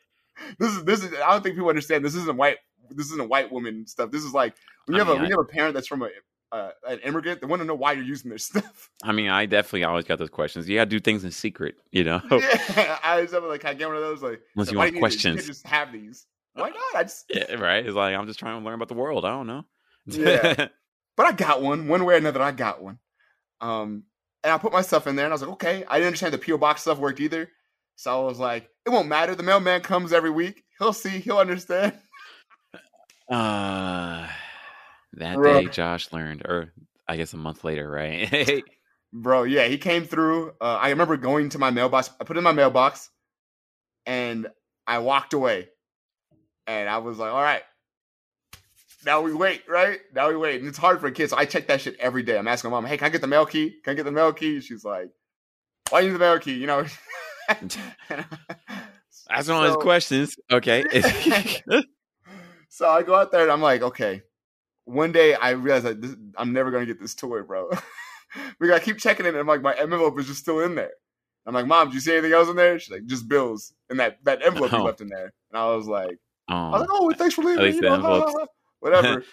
this is this is. I don't think people understand. This isn't white. This isn't a white woman stuff. This is like when you I have a mean, when I- you have a parent that's from a uh, an immigrant. They want to know why you're using their stuff. I mean, I definitely always got those questions. You got to do things in secret, you know. yeah, I was like, I get one of those?" Like, Unless you want? You questions. just have these. Why not? I just Yeah, right. It's like I'm just trying to learn about the world. I don't know. Yeah. but I got one one way or another. I got one. Um, and I put my stuff in there, and I was like, okay. I didn't understand the PO box stuff worked either, so I was like, it won't matter. The mailman comes every week. He'll see. He'll understand. Uh, that Bruh. day, Josh learned, or I guess a month later, right? Bro, yeah, he came through. Uh, I remember going to my mailbox. I put it in my mailbox, and I walked away. And I was like, all right. Now we wait, right? Now we wait. And it's hard for kids. So I check that shit every day. I'm asking my mom, hey, can I get the mail key? Can I get the mail key? She's like, why you need the mail key? You know? That's one of his questions. Okay. So I go out there and I'm like, okay. One day I realized that this, I'm never gonna get this toy, bro. we gotta keep checking it. And I'm like, my envelope is just still in there. I'm like, mom, do you see anything else in there? She's like, just bills and that that envelope you Oh. left in there. And I was like, I was oh, like, oh, thanks for leaving. You know, envelopes. whatever.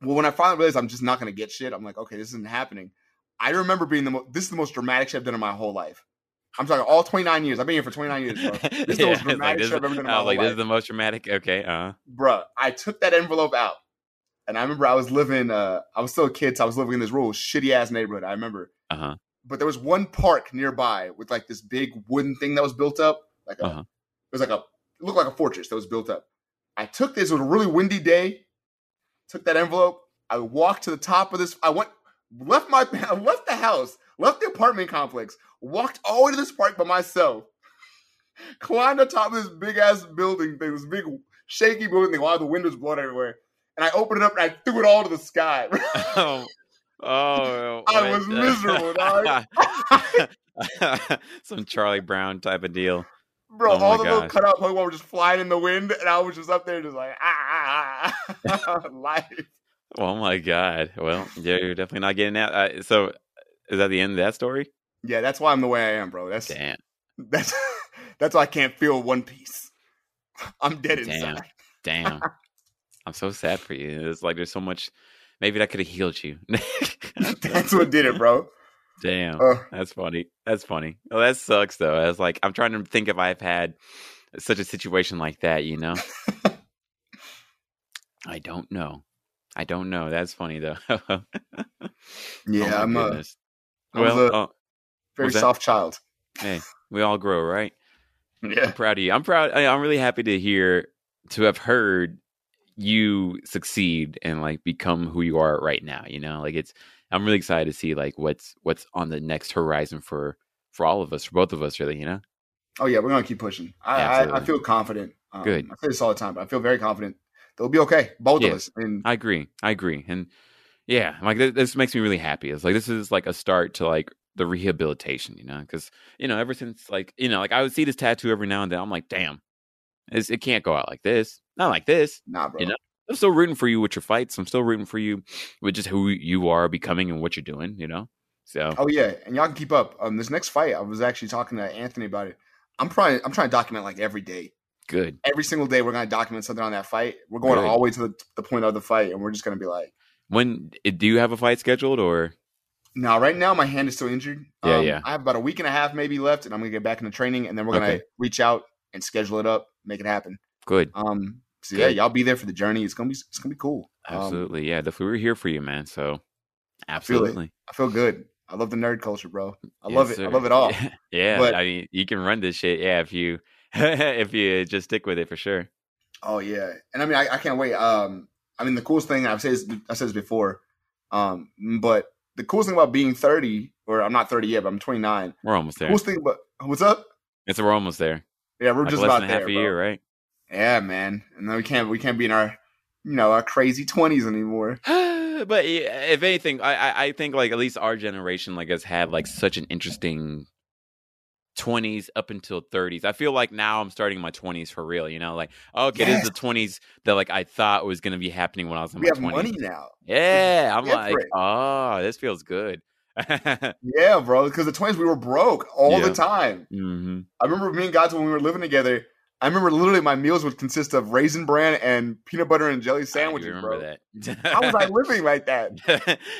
well, when I finally realized I'm just not gonna get shit, I'm like, okay, this isn't happening. I remember being the most. This is the most dramatic shit I've done in my whole life. I'm talking all 29 years. I've been here for 29 years, bro. this is the most dramatic this, shit I've ever done in my I was whole like, this is the most dramatic. Okay. Uh. bruh, I took that envelope out. And I remember I was living, uh, I was still a kid, so I was living in this rural, shitty ass neighborhood. I remember. Uh huh. But there was one park nearby with like this big wooden thing that was built up. Like a, Uh-huh. it was like a, it looked like a fortress that was built up. I took this, it was a really windy day. Took that envelope. I walked to the top of this. I went, left my, I left the house, left the apartment complex, walked all the way to this park by myself, climbed on top of this big ass building thing, this big shaky building thing, while the windows blowing everywhere. And I opened it up and I threw it all to the sky. oh. Oh. I was the- miserable, dog. Some Charlie Brown type of deal. Bro, Oh all the little gosh. cutout Pokemon were just flying in the wind, and I was just up there, just like ah, ah, ah, ah. life. Oh my god. Well, yeah, you're definitely not getting that. Uh, so, is that the end of that story? Yeah, that's why I'm the way I am, bro. That's Damn. that's that's why I can't feel One Piece. I'm dead Damn. inside. Damn. I'm so sad for you. It's like there's so much. Maybe that could have healed you. that's what did it, bro. Damn. Uh, That's funny. That's funny. Well, that sucks though. I was like, I'm trying to think if I've had such a situation like that. You know. I don't know. I don't know. That's funny though. Oh yeah, my I'm a. I was well, a- oh, very soft child. hey, we all grow, right? Yeah, I'm proud of you. I'm proud. I- I'm really happy to hear, to have heard you succeed and like become who you are right now. You know, like it's. I'm really excited to see like what's what's on the next horizon for for all of us, for both of us, really. You know. Oh yeah, we're gonna keep pushing. I I, I feel confident. Um, Good. I say this all the time, but I feel very confident. They'll be okay, both Yeah. of us. And I agree. I agree. And yeah, like th- this makes me really happy. It's like this is like a start to like the rehabilitation, you know, because you know ever since like you know like I would see this tattoo every now and then. I'm like, damn, it's, it can't go out like this, not like this. nah, bro. You know? I'm still rooting for you with your fights. I'm still rooting for you with just who you are becoming and what you're doing. You know, so Oh yeah, and y'all can keep up. Um, this next fight, I was actually talking to Anthony about it. I'm trying. I'm trying to document like every day, good. every single day. We're gonna document something on that fight. We're going Good. all the way to the, the point of the fight, and we're just gonna be like, When eh, do you have a fight scheduled or? Now, right now, my hand is still injured. Yeah, Um, yeah. I have about a week and a half maybe left, and I'm gonna get back into training, and then we're gonna Okay. reach out and schedule it up, make it happen. Good. Um, so yeah, y'all be there for the journey. It's gonna be it's gonna be cool. Um, Absolutely. yeah, definitely. We're here for you, man. So feel it. absolutely. I feel good. I love the nerd culture, bro. I Yes, love it. sir. I love it all. Yeah, But- I mean, you can run this shit. Yeah, if you if you just stick with it for sure. Oh yeah, and I mean, I, I can't wait. Um, I mean, the coolest thing I've said I said this before, um, but the coolest thing about being 30, or I'm not 30 yet, but I'm 29. We're almost there. Coolest thing about what's up? It's we're almost there. Yeah, we're Like just about there, half a bro. year, right? Yeah, man. And then we can't we can't be in our you know our crazy 20s anymore. but if anything, I, I I think like at least our generation like has had like such an interesting twenties up until thirties. I feel like now I'm starting my twenties for real. You know, like okay, this is the twenties that like I thought was gonna be happening when I was in We my have twenties. money now. Yeah, I'm like, oh, this feels good. Yeah, bro. Because the 20s we were broke all Yeah. the time. hmm I remember me and Gods when we were living together. I remember literally my meals would consist of raisin bran and peanut butter and jelly I sandwiches, bro. remember that. How was I living like that,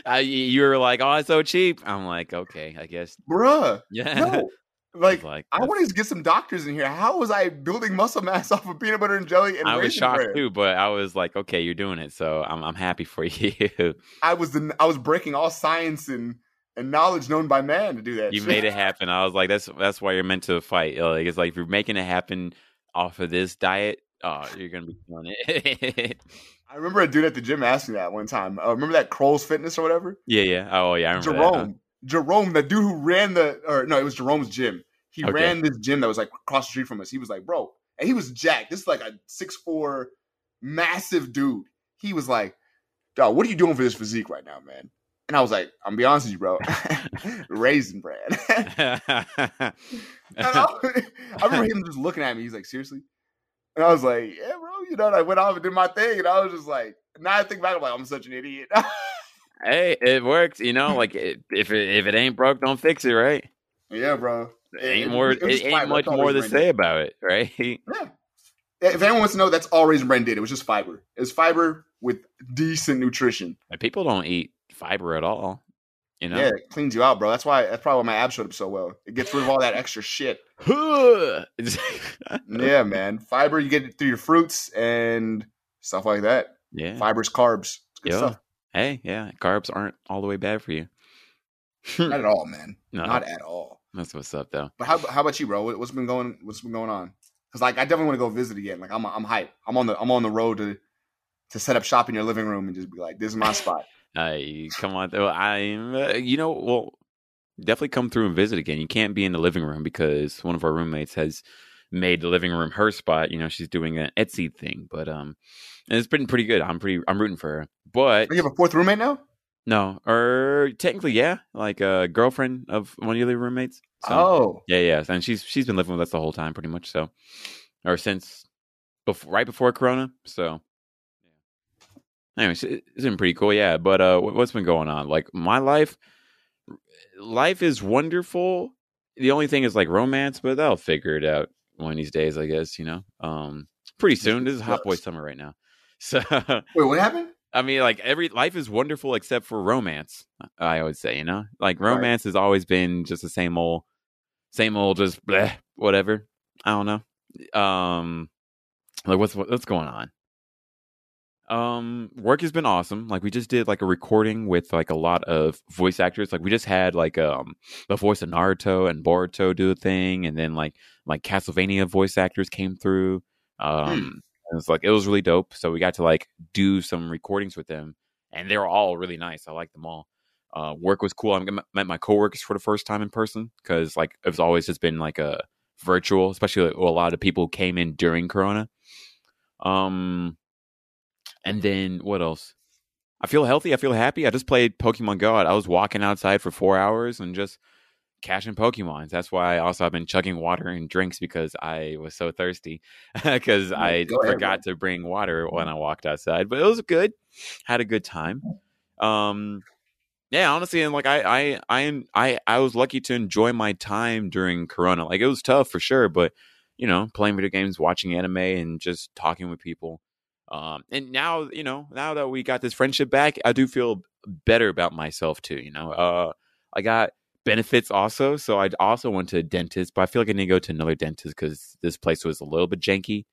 I, you were like, oh, it's so cheap. I'm like, okay, I guess. bruh? Yeah. No, like like I want to get some doctors in here. How was I building muscle mass off of peanut butter and jelly and I was shocked bran? too, but I was like, okay, you're doing it, so I'm I'm happy for you. I was the I was breaking all science and and knowledge known by man to do that. you shit. made it happen. I was like, that's that's why you're meant to fight. Like it's like if you're making it happen off of this diet, oh, you're gonna be doing it. I remember a dude at the gym asking that one time. Uh, remember that Kroll's Fitness or whatever? yeah, yeah. Oh, yeah. I remember Jerome, Jerome, the dude who ran the or no, it was Jerome's gym. He Okay. ran this gym that was like across the street from us. He was like, bro, and he was jacked. This is like a six four, massive dude. He was like, dog, what are you doing for this physique right now, man? And I was like, I'm gonna be honest with you, bro, raisin. And I, I remember him just looking at me. He's like, seriously? And I was like, yeah, bro. You know, and I went off and did my thing. And I was just like, now I think back, I'm like, I'm such an idiot. hey, it worked. You know, like it, if it if it ain't broke, don't fix it, right? yeah, bro. It ain't more. was It, ain't much more to Raisin Bran say about it, right? Yeah. If anyone wants to know, that's all Raisin Bran did. It was just fiber. It was fiber with decent nutrition. Like, people don't eat fiber at all. You know. Yeah, it cleans you out, bro. That's why. That's probably why my abs showed up so well. It gets rid of all that extra shit. Yeah, man. Fiber, you get it through your fruits and stuff like that. yeah. Fiber's carbs. It's good Yeah. stuff. Hey, yeah, carbs aren't all the way bad for you. Not at all, man. No, Not at all. that's what's up though. But how, how about you, bro? What- What's been going? What's been going on? Because like I definitely want to go visit again. Like I'm I'm hype. I'm on the I'm on the road to to set up shop in your living room and just be like, this is my spot. I come on, though. I'm, uh, you know, well, definitely come through and visit again. You can't be in the living room because one of our roommates has made the living room her spot. You know, she's doing an Etsy thing, but um, and it's been pretty good. I'm pretty, I'm rooting for her. But You have a fourth roommate now? no, or technically, yeah, like a girlfriend of one of the other roommates. So, oh, Yeah, yeah, and she's she's been living with us the whole time, pretty much. So, or since before, right before Corona. So, yeah. Anyways, it- it's been pretty cool. Yeah, but uh, what- what's been going on? Like my life, life is wonderful. The only thing is like romance, but I'll figure it out one of these days, I guess. You know, um, pretty soon. This is hot boy summer right now. So, wait, what happened? I mean, like every life is wonderful except for romance. I would say, you know, like Right. romance has always been just the same old, same old, just bleh, whatever. I don't know. Um, like what's what's going on? Um, work has been awesome. Like we just did like a recording with like a lot of voice actors. Like we just had like um the voice of Naruto and Boruto do a thing, and then like like Castlevania voice actors came through. Um, and it's like it was really dope. So we got to like do some recordings with them, and they were all really nice. I like them all. Uh, work was cool. I met my coworkers for the first time in person because like it's always just been like a virtual, especially like, a lot of people came in during Corona. Um, and then what else? I feel healthy. I feel happy. I just played Pokemon Go. I was walking outside for four hours and just catching Pokemons. That's why I also have been chugging water and drinks because I was so thirsty because I ahead, forgot to bring water when I walked outside. But it was good. Had a good time. Um, yeah, honestly, and like I, I, I, I, I was lucky to enjoy my time during Corona. Like it was tough for sure, but you know, playing video games, watching anime, and just talking with people. Um, and now, you know, now that we got this friendship back, I do feel better about myself too. You know, uh, I got benefits also, so I also went to a dentist, but I feel like I need to go to another dentist because this place was a little bit janky.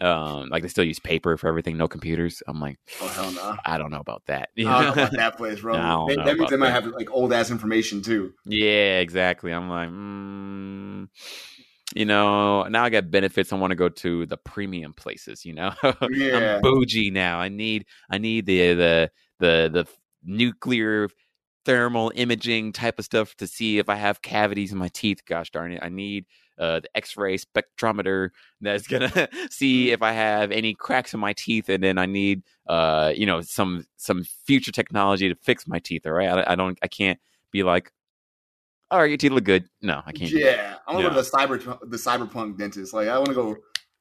Um, like they still use paper for everything, no computers. I'm like, Oh hell no. I don't know about that. I don't know about that place, bro. They- know that means they might that. have like old ass information too. Yeah, exactly. I'm like, mm, you know, now I got benefits. I want to go to the premium places. You know, Yeah. I'm bougie now. I need, I need the the the the nuclear thermal imaging type of stuff to see if I have cavities in my teeth. Gosh darn it, I need uh, the X-ray spectrometer that's gonna see if I have any cracks in my teeth, and then I need uh, you know some some future technology to fix my teeth. All right, I, I don't, I can't be like, all right, your teeth look good. No, I can't. Yeah, I want to go to the cyber the cyberpunk dentist. Like I want to go.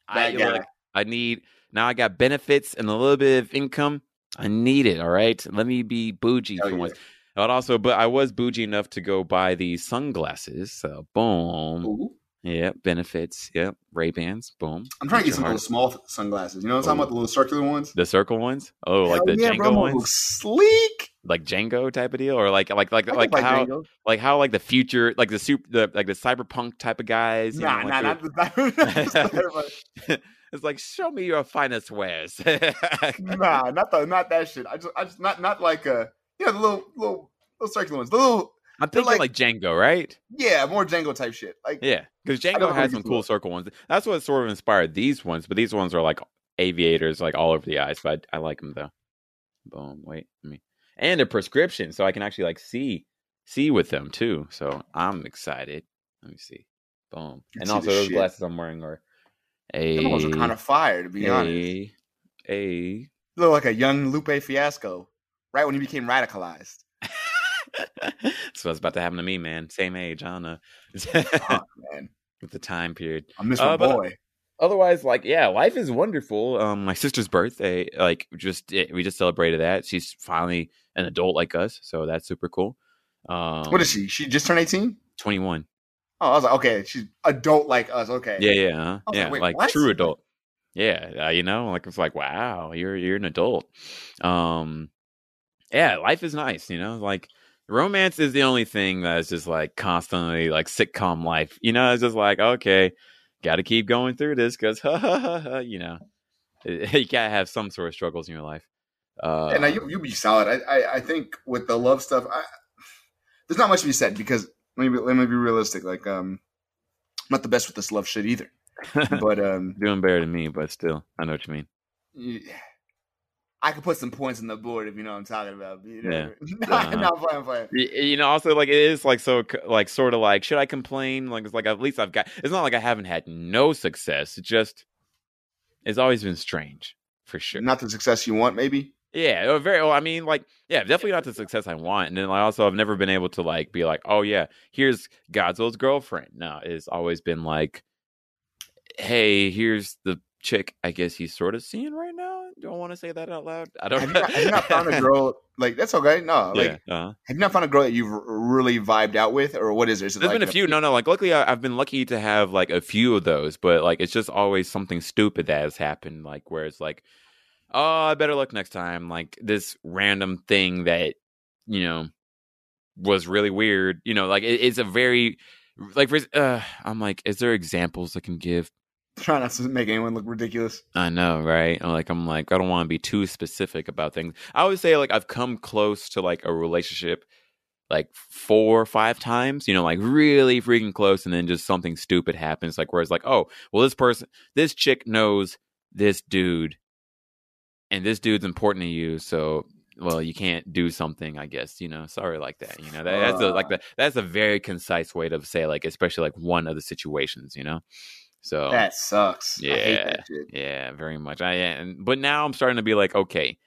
I like, I need now. I got benefits and a little bit of income. I need it. All right, let me be bougie Hell for yeah. once. But also, but I was bougie enough to go buy these sunglasses. So boom, Ooh. yeah, benefits. Yep, Ray Bans. Boom. I'm trying to get some of those small sunglasses. You know what I'm talking oh. about? The little circular ones. The circle ones? Oh, like Hell the yeah, Django bro, ones, sleek. Like Django type of deal, or like like like like like how Django. like how like the future like the super the like the cyberpunk type of guys. Nah, know, nah, like not the, it's like show me your finest wares. nah, not the not that shit. I just I just not not like uh you know the little little little circular ones. The little I'm thinking like, like- Django, right? yeah, more Django type shit. Like Yeah, because Django has some cool circle ones. That's what sort of inspired these ones, but these ones are like aviators, like all over the eyes. But I, I like them though. Boom. Wait, let me. And they're prescription, so I can actually like see see with them too. So I'm excited. Let me see. Boom. You And see also those shit. glasses I'm wearing are a them ones are kind of fire to be honest. a a. Look like a young Lupe Fiasco, right when he became radicalized. so what's about to happen to me, man. Same age, I don't know. Fuck, man, With the time period. I miss my Uh, but- boy. Otherwise like yeah life is wonderful. Um my sister's birthday like just it, we just celebrated that. She's finally an adult like us so that's super cool. Um what is she? She just turned 18. 21 Oh, I was like, okay, she's adult like us. Okay, yeah yeah was yeah like, wait, like true adult. Yeah uh, you know like it's like wow you're you're an adult. Um yeah life is nice you know like romance is the only thing that's just like constantly like sitcom life you know it's just like okay got to keep going through this because you know you gotta have some sort of struggles in your life uh and now you you be solid. I, I I think with the love stuff, I, there's not much to be said because let me be, let me be realistic. Like um, I'm not the best with this love shit either. But um, doing better than me but still i know what you mean you- I could put some points on the board if you know what I'm talking about. You know? Yeah. no, Uh-huh. no, I'm playing, playing. You know also like it is like so like sort of like should i complain like it's like at least i've got it's not like i haven't had no success it's just it's always been strange for sure Not the success you want, maybe. yeah uh, very well i mean like yeah definitely not the success i want and then i also have never been able to like be like oh yeah here's godzilla's girlfriend no it's always been like hey here's the chick i guess he's sort of seeing right now don't want to say that out loud i don't Have you, not, have you not found a girl like that's okay? No, yeah like uh-huh. have you not found a girl that you've really vibed out with, or what is there? Is it There's like been a few. No, no. Like, luckily, I, I've been lucky to have like a few of those, but like, it's just always something stupid that has happened. Like, where it's like, oh, I better look next time. Like this random thing that you know was really weird. You know, like it, it's a very like. Uh, I'm like, is there examples I can give? Try not to make anyone look ridiculous. I know, right? Like, I'm like, I don't want to be too specific about things. I always say like I've come close to like a relationship like four or five times, you know, like really freaking close, and then just something stupid happens, like where it's like, oh, well, this person, this chick knows this dude, and this dude's important to you, so well, you can't do something, I guess, you know. Sorry, like that, you know. That, that's a, like the that's a very concise way to say like, especially like one of the situations, you know. So That sucks. I hate Yeah. that yeah, very much. I and but now I'm starting to be like, okay,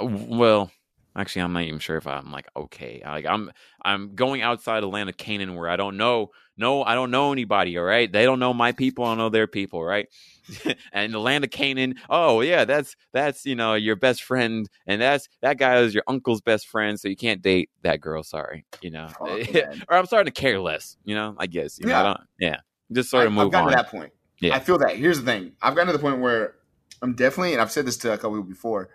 uh, well, actually, I'm not even sure if I'm like okay. Like I'm I'm going outside the land of Canaan where I don't know, no, I don't know anybody. All right, they don't know my people. I don't know their people. Right, and the land of Canaan. Oh yeah, that's that's you know your best friend, and that's that guy is your uncle's best friend. So you can't date that girl. Sorry, you know. Man. or I'm starting to care less. You know, I guess. You know, I Yeah. don't, yeah. Just sort of I, move I've gotten on. to that point. Yeah. I feel that. Here's the thing. I've gotten to the point where I'm definitely, and I've said this to a couple people before.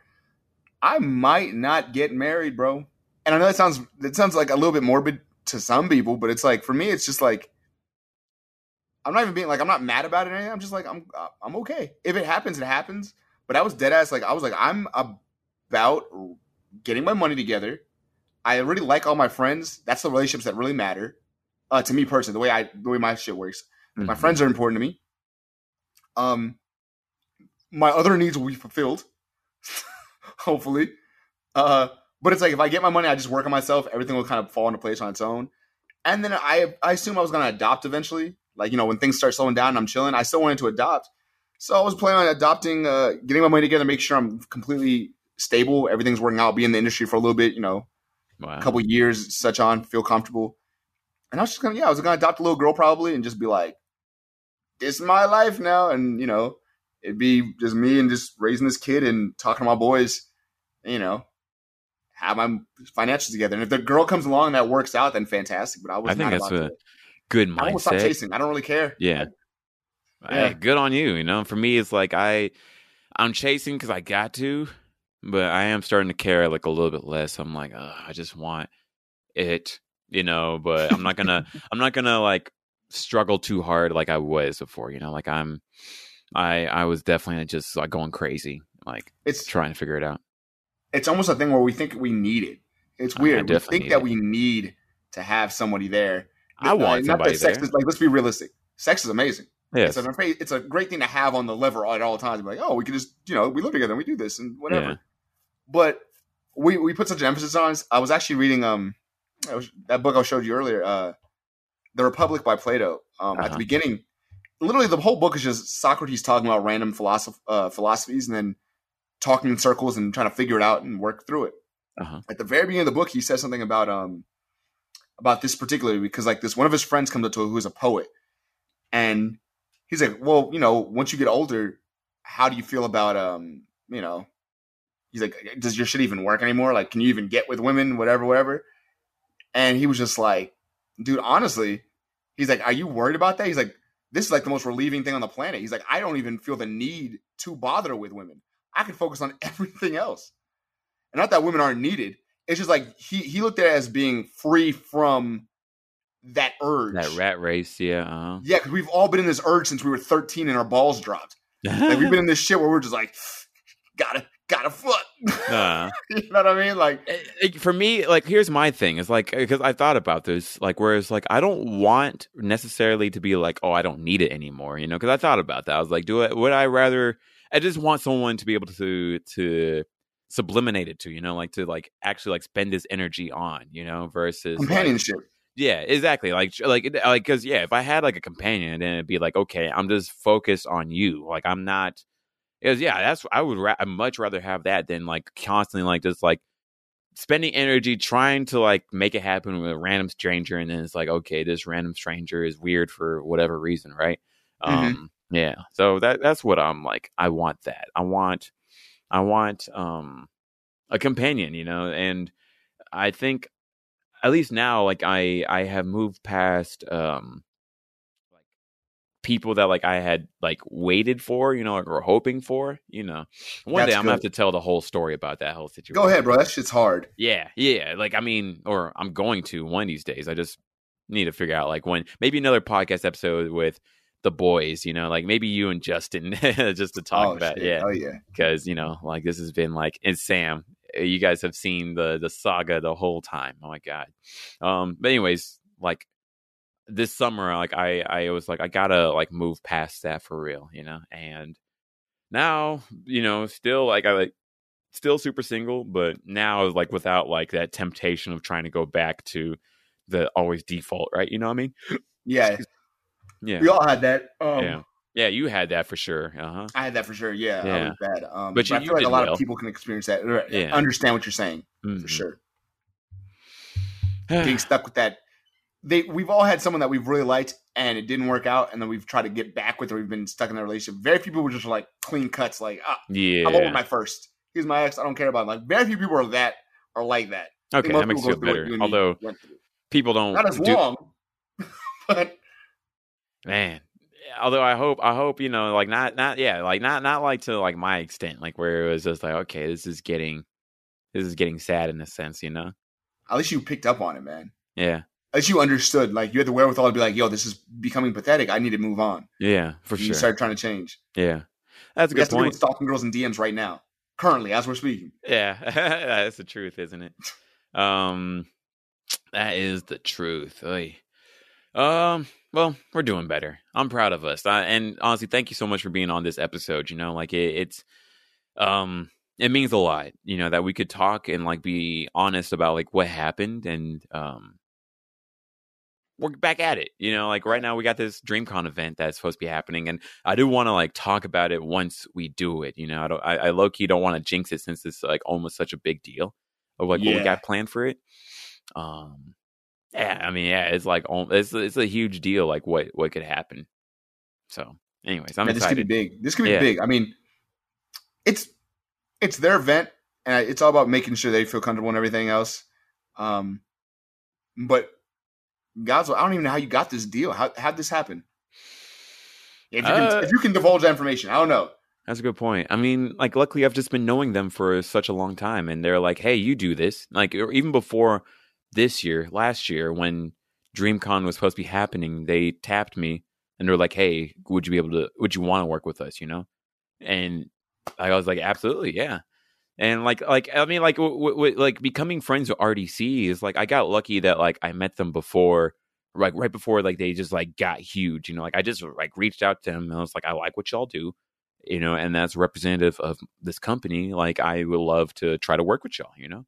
I might not get married, bro. And I know that sounds that sounds like a little bit morbid to some people, but it's like for me, it's just like I'm not even being like I'm not mad about it. Or anything. I'm just like I'm I'm okay. If it happens, it happens. But I was dead ass like I was like I'm about getting my money together. I really like all my friends. That's the relationships that really matter uh, to me personally. The way I the way my shit works. My Mhm. friends are important to me. Um, my other needs will be fulfilled, hopefully. Uh, But it's like if I get my money, I just work on myself. Everything will kind of fall into place on its own. And then I I assume I was gonna adopt eventually. Like you know when things start slowing down and I'm chilling, I still wanted to adopt. So I was planning on adopting, uh, getting my money together, make sure I'm completely stable, everything's working out, be in the industry for a little bit, you know, Wow. a couple years, such on, feel comfortable. And I was just gonna, yeah, I was gonna adopt a little girl probably and just be like, this is my life now. And, you know, it'd be just me and just raising this kid and talking to my boys, you know, have my financials together. And if the girl comes along and that works out, then fantastic. But I was I think not that's a to- good I will stop chasing. I don't really care. Yeah. Yeah. Hey, good on you. You know, for me, it's like I, I'm chasing because I got to, but I am starting to care like a little bit less. I'm like, I just want it, you know. But I'm not gonna, I'm not gonna like struggle too hard like I was before. You know, like I'm, I, I was definitely just like going crazy, like It's trying to figure it out. it's almost a thing where we think we need it. It's I weird. We think that it. we need to have somebody there. I want Not that sex there. is like let's be realistic. Sex is amazing. Yes. It's, an, it's a great thing to have on the lever at all times. Like, oh, we can just, you know, we live together and we do this and whatever. Yeah. But we we put such an emphasis on. I was actually reading um that book I showed you earlier, uh, The Republic by Plato. Um, At Uh-huh. the beginning, literally the whole book is just Socrates talking about random philosoph- uh, philosophies and then talking in circles and trying to figure it out and work through it. Uh-huh. At the very beginning of the book, he says something about um about this particularly because like this one of his friends comes up to him who's a poet and he's like, well, you know, once you get older, how do you feel about um, you know, he's like, does your shit even work anymore? Like, can you even get with women, whatever, whatever? And he was just like, dude, honestly, he's like, are you worried about that? He's like, this is like the most relieving thing on the planet. He's like, I don't even feel the need to bother with women. I can focus on everything else. And not that women aren't needed. It's just like he he looked at it as being free from that urge. That rat race, yeah. Uh-huh. Yeah, because we've all been in this urge since we were 13 and our balls dropped. Like we've been in this shit where we're just like, gotta, gotta foot. Uh, you know what I mean? Like, it- it- for me, like here's my thing. It's like because I thought about this, like whereas like I don't want necessarily to be like, oh, I don't need it anymore, you know? Because I thought about that. I was like, do I would I rather? I just want someone to be able to to subliminate it to, you know, like to like actually like spend his energy on, you know, versus like, companionship. yeah, exactly. Like, like, like, because yeah, if I had like a companion, then it'd be like, okay, I'm just focused on you. Like, I'm not. Because yeah, that's I would ra- I'd much rather have that than like constantly like just like spending energy trying to like make it happen with a random stranger, and then it's like, okay, this random stranger is weird for whatever reason, right? Mhm. Um, yeah. So that that's what I'm like. I want that. I want, I want um a companion, you know, and I think at least now like i i have moved past um people that like i had like waited for you know like, or hoping for you know one That's day i'm gonna have to tell the whole story about that whole situation Go ahead, bro. That shit's hard. yeah yeah like i mean or i'm going to one of these days i just need to figure out like when maybe another podcast episode with the boys you know like maybe you and justin just to talk oh, about shit. yeah Oh, yeah. because you know like this has been like and sam uh, you guys have seen the the saga the whole time oh my god um but anyways like this summer like i i was like i gotta like move past that for real you know and now you know still like i like still super single but now like without like that temptation of trying to go back to the always default right you know what i mean Yeah. yeah We all had that. Um, yeah yeah you had that for sure uh-huh I had that for sure. Yeah. I Yeah. was bad. Um, But but, you- I you feel like a lot well. of people can experience that. or Yeah. Understand what you're saying for Mhm. sure. Being stuck with that. They we've all had someone that we've really liked and it didn't work out, and then we've tried to get back with or we've been stuck in that relationship. Very few people were just like clean cuts, like ah, yeah I'm over my first. He's my ex. I don't care about him. Like very few people are that are like that. Okay that makes you feel better although people don't not as do- long, but man although i hope i hope you know like not not yeah like not not like to like my extent like where it was just like okay this is getting this is getting sad in a sense you know at least you picked up on it, man. yeah Least you understood. Like you had the wherewithal to be like, "Yo, this is becoming pathetic. I need to move on." yeah for you sure You started trying to change. yeah that's a We good point with stalking girls in DMs right now, currently as we're speaking. yeah that's the truth isn't it um that is the truth Oy. um well we're doing better i'm proud of us I, and honestly thank you so much for being on this episode you know like it, it's um it means a lot, you know, that we could talk and like be honest about like what happened and um we're back at it. You know, like right now we got this DreamCon event that's supposed to be happening, and I do want to like talk about it once we do it. You know, I don't, I, I low key don't want to jinx it since it's like almost such a big deal of like yeah. what we got planned for it. Um, yeah, I mean, yeah, it's like it's it's a huge deal. Like what what could happen. So, anyways, I'm yeah, excited. This could be big. This could be yeah. big. I mean, it's it's their event, and it's all about making sure they feel comfortable and everything else. Um, but God's, I don't even know how you got this deal. How how'd this happen? If you, can, uh, if you can divulge that information, I don't know. That's a good point. I mean, like, luckily, I've just been knowing them for such a long time, and they're like, "Hey, you do this." Like, even before this year, last year, when DreamCon was supposed to be happening, they tapped me and they're like, "Hey, would you be able to? Would you want to work with us?" You know, and I was like, "Absolutely, yeah." And like, like I mean, like, w- w- like becoming friends with RDC is like I got lucky that like I met them before, like right before like they just like got huge. You know, like I just like reached out to them and I was like, I like what y'all do, you know, and that's representative of this company. Like, I would love to try to work with y'all. You know,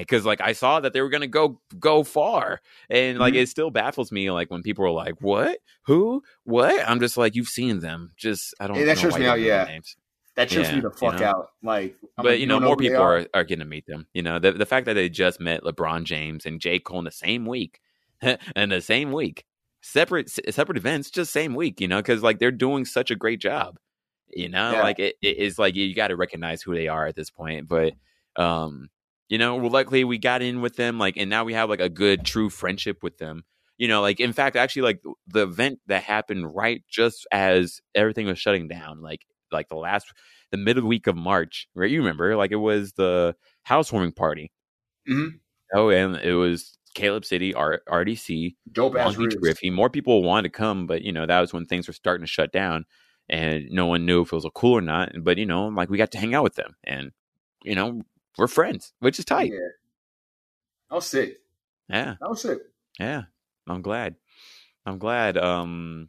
because like I saw that they were gonna go go far, and like mm-hmm. it still baffles me like when people are like, "What? Who? What?" I'm just like, "You've seen them." Just I don't. That trips me out. Yeah, names. That trips yeah, me the fuck you know? out. Like, I'm but you know, more people are. are, are getting to meet them. You know, the the fact that they just met LeBron James and J Cole in the same week, and the same week, separate separate events, just same week. You know, because like they're doing such a great job. You know, yeah. like it, it is like you got to recognize who they are at this point. But um, you know, well, luckily we got in with them, like, and now we have like a good, true friendship with them. You know, like in fact, actually, like the event that happened right just as everything was shutting down, like like the last the middle week of March, right? You remember, like it was the housewarming party. Mm-hmm. Oh, and it was Caleb City, R- RDC, dope Long Beach Griffey. More people wanted to come, but you know that was when things were starting to shut down, and no one knew if it was cool or not. But you know, like we got to hang out with them, and you know we're friends, which is tight. Yeah. I was sick. Yeah, I was sick. Yeah, I'm glad. I'm glad. Um,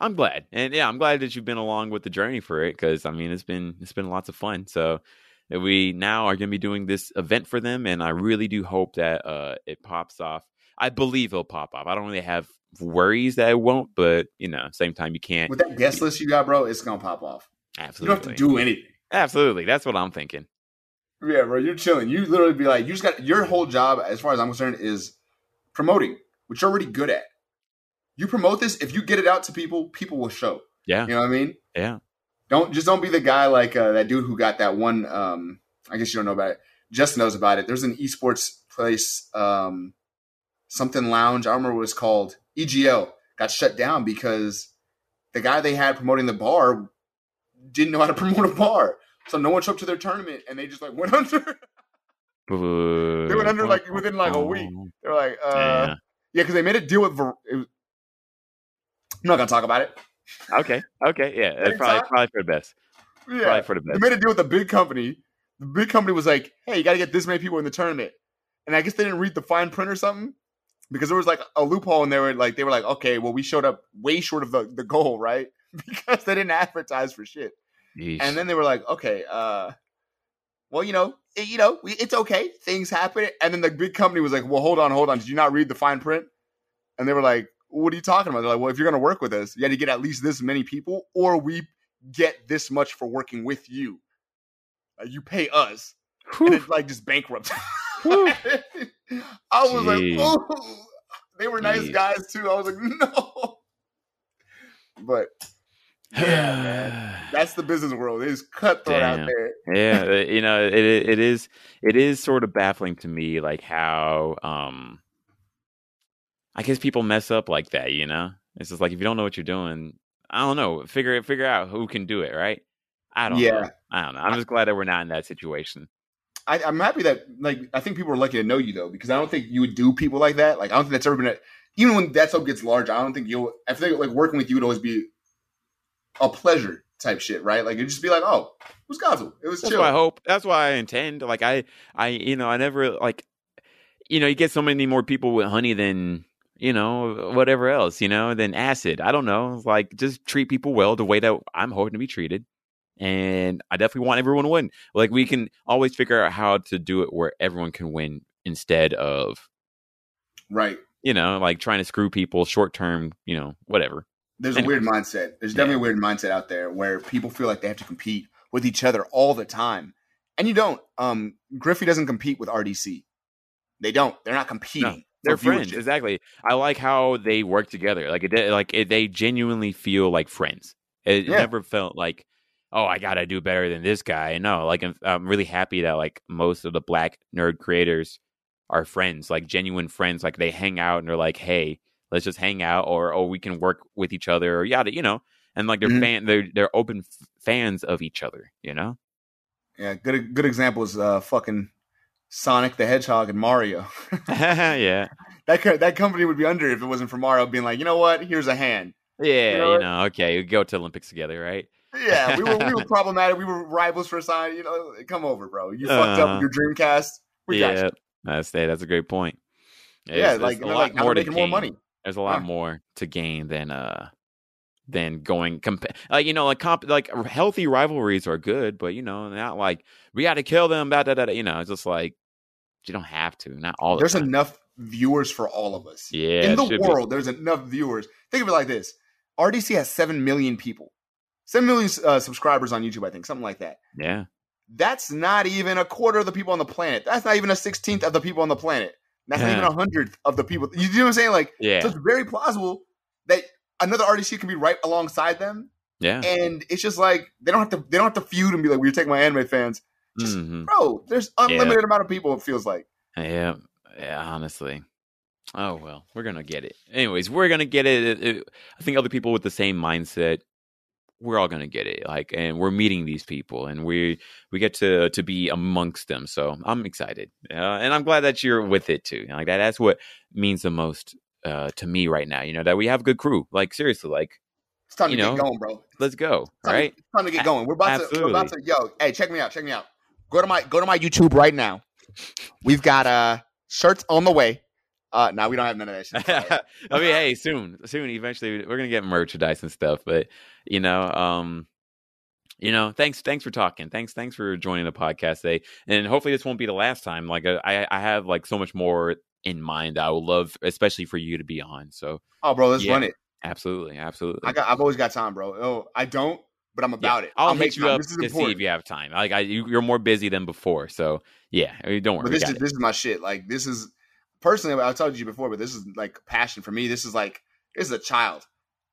I'm glad, and yeah, I'm glad that you've been along with the journey for it because I mean it's been it's been lots of fun. So we now are going to be doing this event for them, and I really do hope that uh, it pops off. I believe it'll pop off. I don't really have worries that it won't, but you know, same time you can't. With that guest list you got, bro, it's gonna pop off. Absolutely, you don't have to do anything. Absolutely, that's what I'm thinking. Yeah, bro, you're chilling. You literally be like, you just got your whole job, as far as I'm concerned, is promoting, which you're already good at you promote this, if you get it out to people, people will show. Yeah. You know what I mean? Yeah. Don't just don't be the guy like uh, that dude who got that one. Um, I guess you don't know about it. Just knows about it. There's an esports place, um, something lounge. I remember what it's called. EGL got shut down because the guy they had promoting the bar didn't know how to promote a bar. So no one showed up to their tournament, and they just like went under. they went under like within like a week. They're like, uh, yeah, because yeah, they made a deal with. Not gonna talk about it. Okay. Okay. Yeah. That's probably probably for the best. Yeah. Probably for the best. They made a deal with a big company. The big company was like, "Hey, you got to get this many people in the tournament," and I guess they didn't read the fine print or something because there was like a loophole, and they were like, they were like, "Okay, well, we showed up way short of the, the goal, right?" because they didn't advertise for shit. Yeesh. And then they were like, "Okay, uh, well, you know, it, you know, it's okay. Things happen." And then the big company was like, "Well, hold on, hold on. Did you not read the fine print?" And they were like, what are you talking about? They're like, well, if you're going to work with us, you had to get at least this many people, or we get this much for working with you. Uh, you pay us, Whew. and it's like just bankrupt. I was Gee. like, oh, they were nice Gee. guys too. I was like, no, but yeah, man. that's the business world. It is cutthroat Damn. out there. yeah, uh, you know, it it is it is sort of baffling to me, like how um I guess people mess up like that, you know? It's just like if you don't know what you're doing, I don't know, figure it figure out who can do it, right? I don't yeah. know. I don't know. I'm just glad that we're not in that situation. I, am happy that like I think people are lucky to know you though, because I don't think you would do people like that. Like I don't think that's ever been a even when that stuff gets large, I don't think you'll I think like working with you would always be a pleasure type shit, right? Like it'd just be like, oh, it was Gazel. It was That's chill. I hope. That's why I intend. Like I I you know, I never like you know, you get so many more people with honey than you know, whatever else, you know, than acid. I don't know. Like just treat people well the way that I'm hoping to be treated. and I definitely want everyone to win. Like we can always figure out how to do it where everyone can win instead of right. You know, like trying to screw people short term. You know, whatever. There's Anyways. a weird mindset. There's definitely yeah. a weird mindset out there where people feel like they have to compete with each other all the time, and you don't. Um, Griffey doesn't compete with RDC. They don't. They're not competing. No they're friends exactly i like how they work together like it like it, they genuinely feel like friends it yeah. never felt like oh, I gotta do better than this guy. No, like I'm, I'm really happy that like most of the black nerd creators are friends, like genuine friends. Like they hang out and they're like, hey, let's just hang out, or oh, we can work with each other, or yada, you know. And like they're mm-hmm. fan, they're they're open f- fans of each other, you know. Yeah, good good example is uh, fucking Sonic the Hedgehog and Mario. yeah, that that company would be under if it wasn't for Mario being like, you know what, here's a hand. Yeah, you know, you know okay, we go to Olympics together, right? Yeah, we were we were problematic. We were rivals for a sign. You know, come over, bro. You uh, fucked up uh-huh. your Dreamcast. We yeah, that's that's a great point. It's, yeah, like a lot like, more to gain. more money. There's a lot more to gain than uh than going comp- like you know like comp like healthy rivalries are good, but you know not like we got to kill them. Da, da, da, you know, it's just like you don't have to. Not all. There's the enough viewers for all of us. Yeah, in the world, be. there's enough viewers. Think of it like this: RDC has seven million people. 7 million uh, subscribers on YouTube, I think, something like that. Yeah. That's not even a quarter of the people on the planet. That's not even a 16th of the people on the planet. That's yeah. not even a hundredth of the people. You know what I'm saying? Like, yeah. so it's very plausible that another RDC can be right alongside them. Yeah. And it's just like they don't have to they don't have to feud and be like, "We're taking my anime fans." Just mm-hmm. bro, there's unlimited yeah. amount of people. It feels like. Yeah, yeah. Honestly, oh well, we're gonna get it. Anyways, we're gonna get it. it, it I think other people with the same mindset we're all going to get it like and we're meeting these people and we we get to to be amongst them so i'm excited uh, and i'm glad that you're with it too like that that's what means the most uh, to me right now you know that we have a good crew like seriously like it's time to know, get going bro let's go it's right to, time to get going we're about Absolutely. to we're about to yo hey check me out check me out go to my go to my youtube right now we've got uh shirts on the way uh, now we don't have none of that shit. I mean, hey, soon, soon, eventually, we're gonna get merchandise and stuff. But you know, um, you know, thanks, thanks for talking. Thanks, thanks for joining the podcast today. And hopefully, this won't be the last time. Like, uh, I, I have like so much more in mind. I would love, especially for you to be on. So, oh, bro, let's yeah, run it. Absolutely, absolutely. I got, I've always got time, bro. Oh, I don't, but I'm about yeah, it. I'll, I'll hit you time. up to important. see if you have time. Like, I, you, are more busy than before, so yeah, don't worry. But this is it. this is my shit. Like, this is personally, I told you before, but this is like passion for me. This is like this is a child.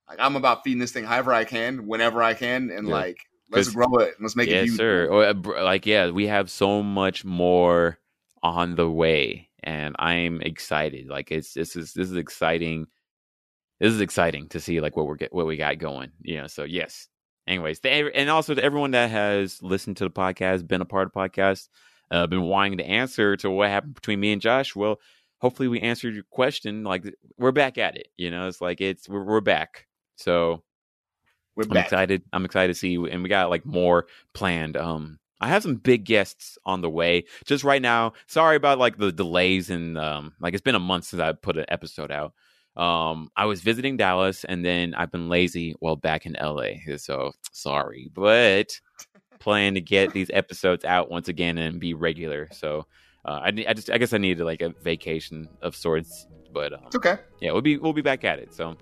Like I'm about feeding this thing however I can, whenever I can, and yeah. like let's grow it. Let's make it. Yeah, sir. Or, uh, like yeah, we have so much more on the way, and I'm excited. Like it's this is this is exciting. This is exciting to see like what we're get what we got going. You know, so yes. Anyways, and also to everyone that has listened to the podcast, been a part of the podcast, uh, been wanting to answer to what happened between me and Josh. Well, hopefully we answered your question. Like we're back at it. You know, it's like it's we're, we're back. So we're I'm back. excited. I'm excited to see, and we got like more planned. Um, I have some big guests on the way. Just right now, sorry about like the delays and um, like it's been a month since I put an episode out. Um, I was visiting Dallas, and then I've been lazy while back in LA. So sorry, but plan to get these episodes out once again and be regular. So uh, I, I just I guess I needed like a vacation of sorts, but um, it's okay. Yeah, we'll be we'll be back at it. So,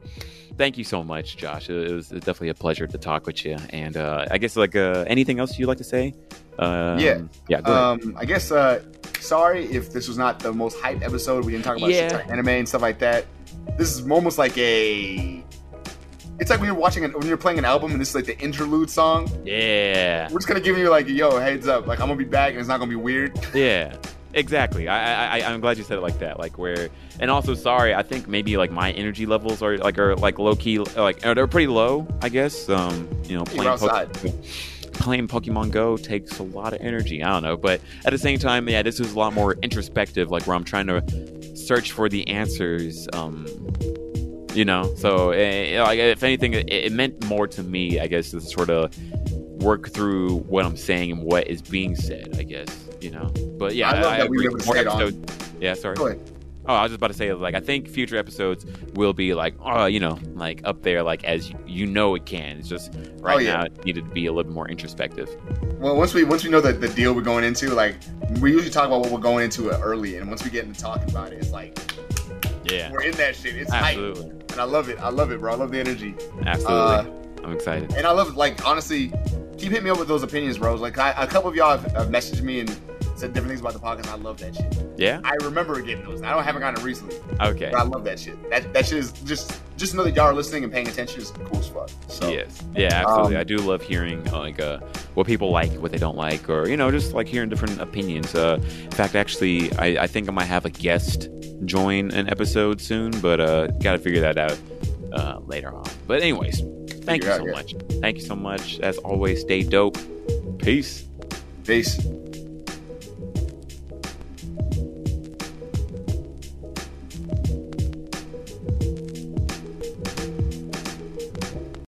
thank you so much, Josh. It was, definitely a pleasure to talk with you. And uh, I guess like uh, anything else you'd like to say? Um, yeah, yeah. Um, I guess uh, sorry if this was not the most hyped episode. We didn't talk about yeah. anime and stuff like that. This is almost like a it's like when you're watching it when you're playing an album and this is like the interlude song. Yeah. We're just gonna give you like, yo, heads up, like I'm gonna be back and it's not gonna be weird. Yeah. Exactly. I, I I'm glad you said it like that. Like where, and also sorry. I think maybe like my energy levels are like are like low key like they're pretty low. I guess. Um, you know, playing Pokemon, playing Pokemon Go takes a lot of energy. I don't know, but at the same time, yeah, this is a lot more introspective. Like where I'm trying to search for the answers. Um, you know, so eh, like if anything, it, it meant more to me. I guess to sort of work through what I'm saying and what is being said. I guess you know. But yeah, I love I that we said on. Yeah, sorry. Oh, I was just about to say, like, I think future episodes will be like, oh, you know, like up there, like as you, know it can. It's just oh, right Oh, yeah. now it needed to be a little bit more introspective. Well, once we once we know the, the deal we're going into, like we usually talk about what we're going into early, and once we get into talking about it, it's like Yeah, we're in that shit. It's hype, and I love it. I love it, bro. I love the energy, absolutely. Uh, I'm excited. and I love like honestly, keep hitting me up with those opinions, bros. Like I, a couple of y'all have, have messaged me and said different things about the podcast. I love that shit. Yeah. I remember getting those. I don't haven't gotten it recently, Okay. but I love that shit. That that shit is just just know that y'all are listening and paying attention is cool as fuck. So Yes. Yeah, absolutely. Um, I do love hearing uh, like uh, what people like, what they don't like, or you know, just like hearing different opinions. Uh, in fact, actually, I, I think I might have a guest join an episode soon, but uh, got to figure that out uh, later on. But anyways, thank you so out, much. Thank you so much. As always, stay dope. Peace. peace.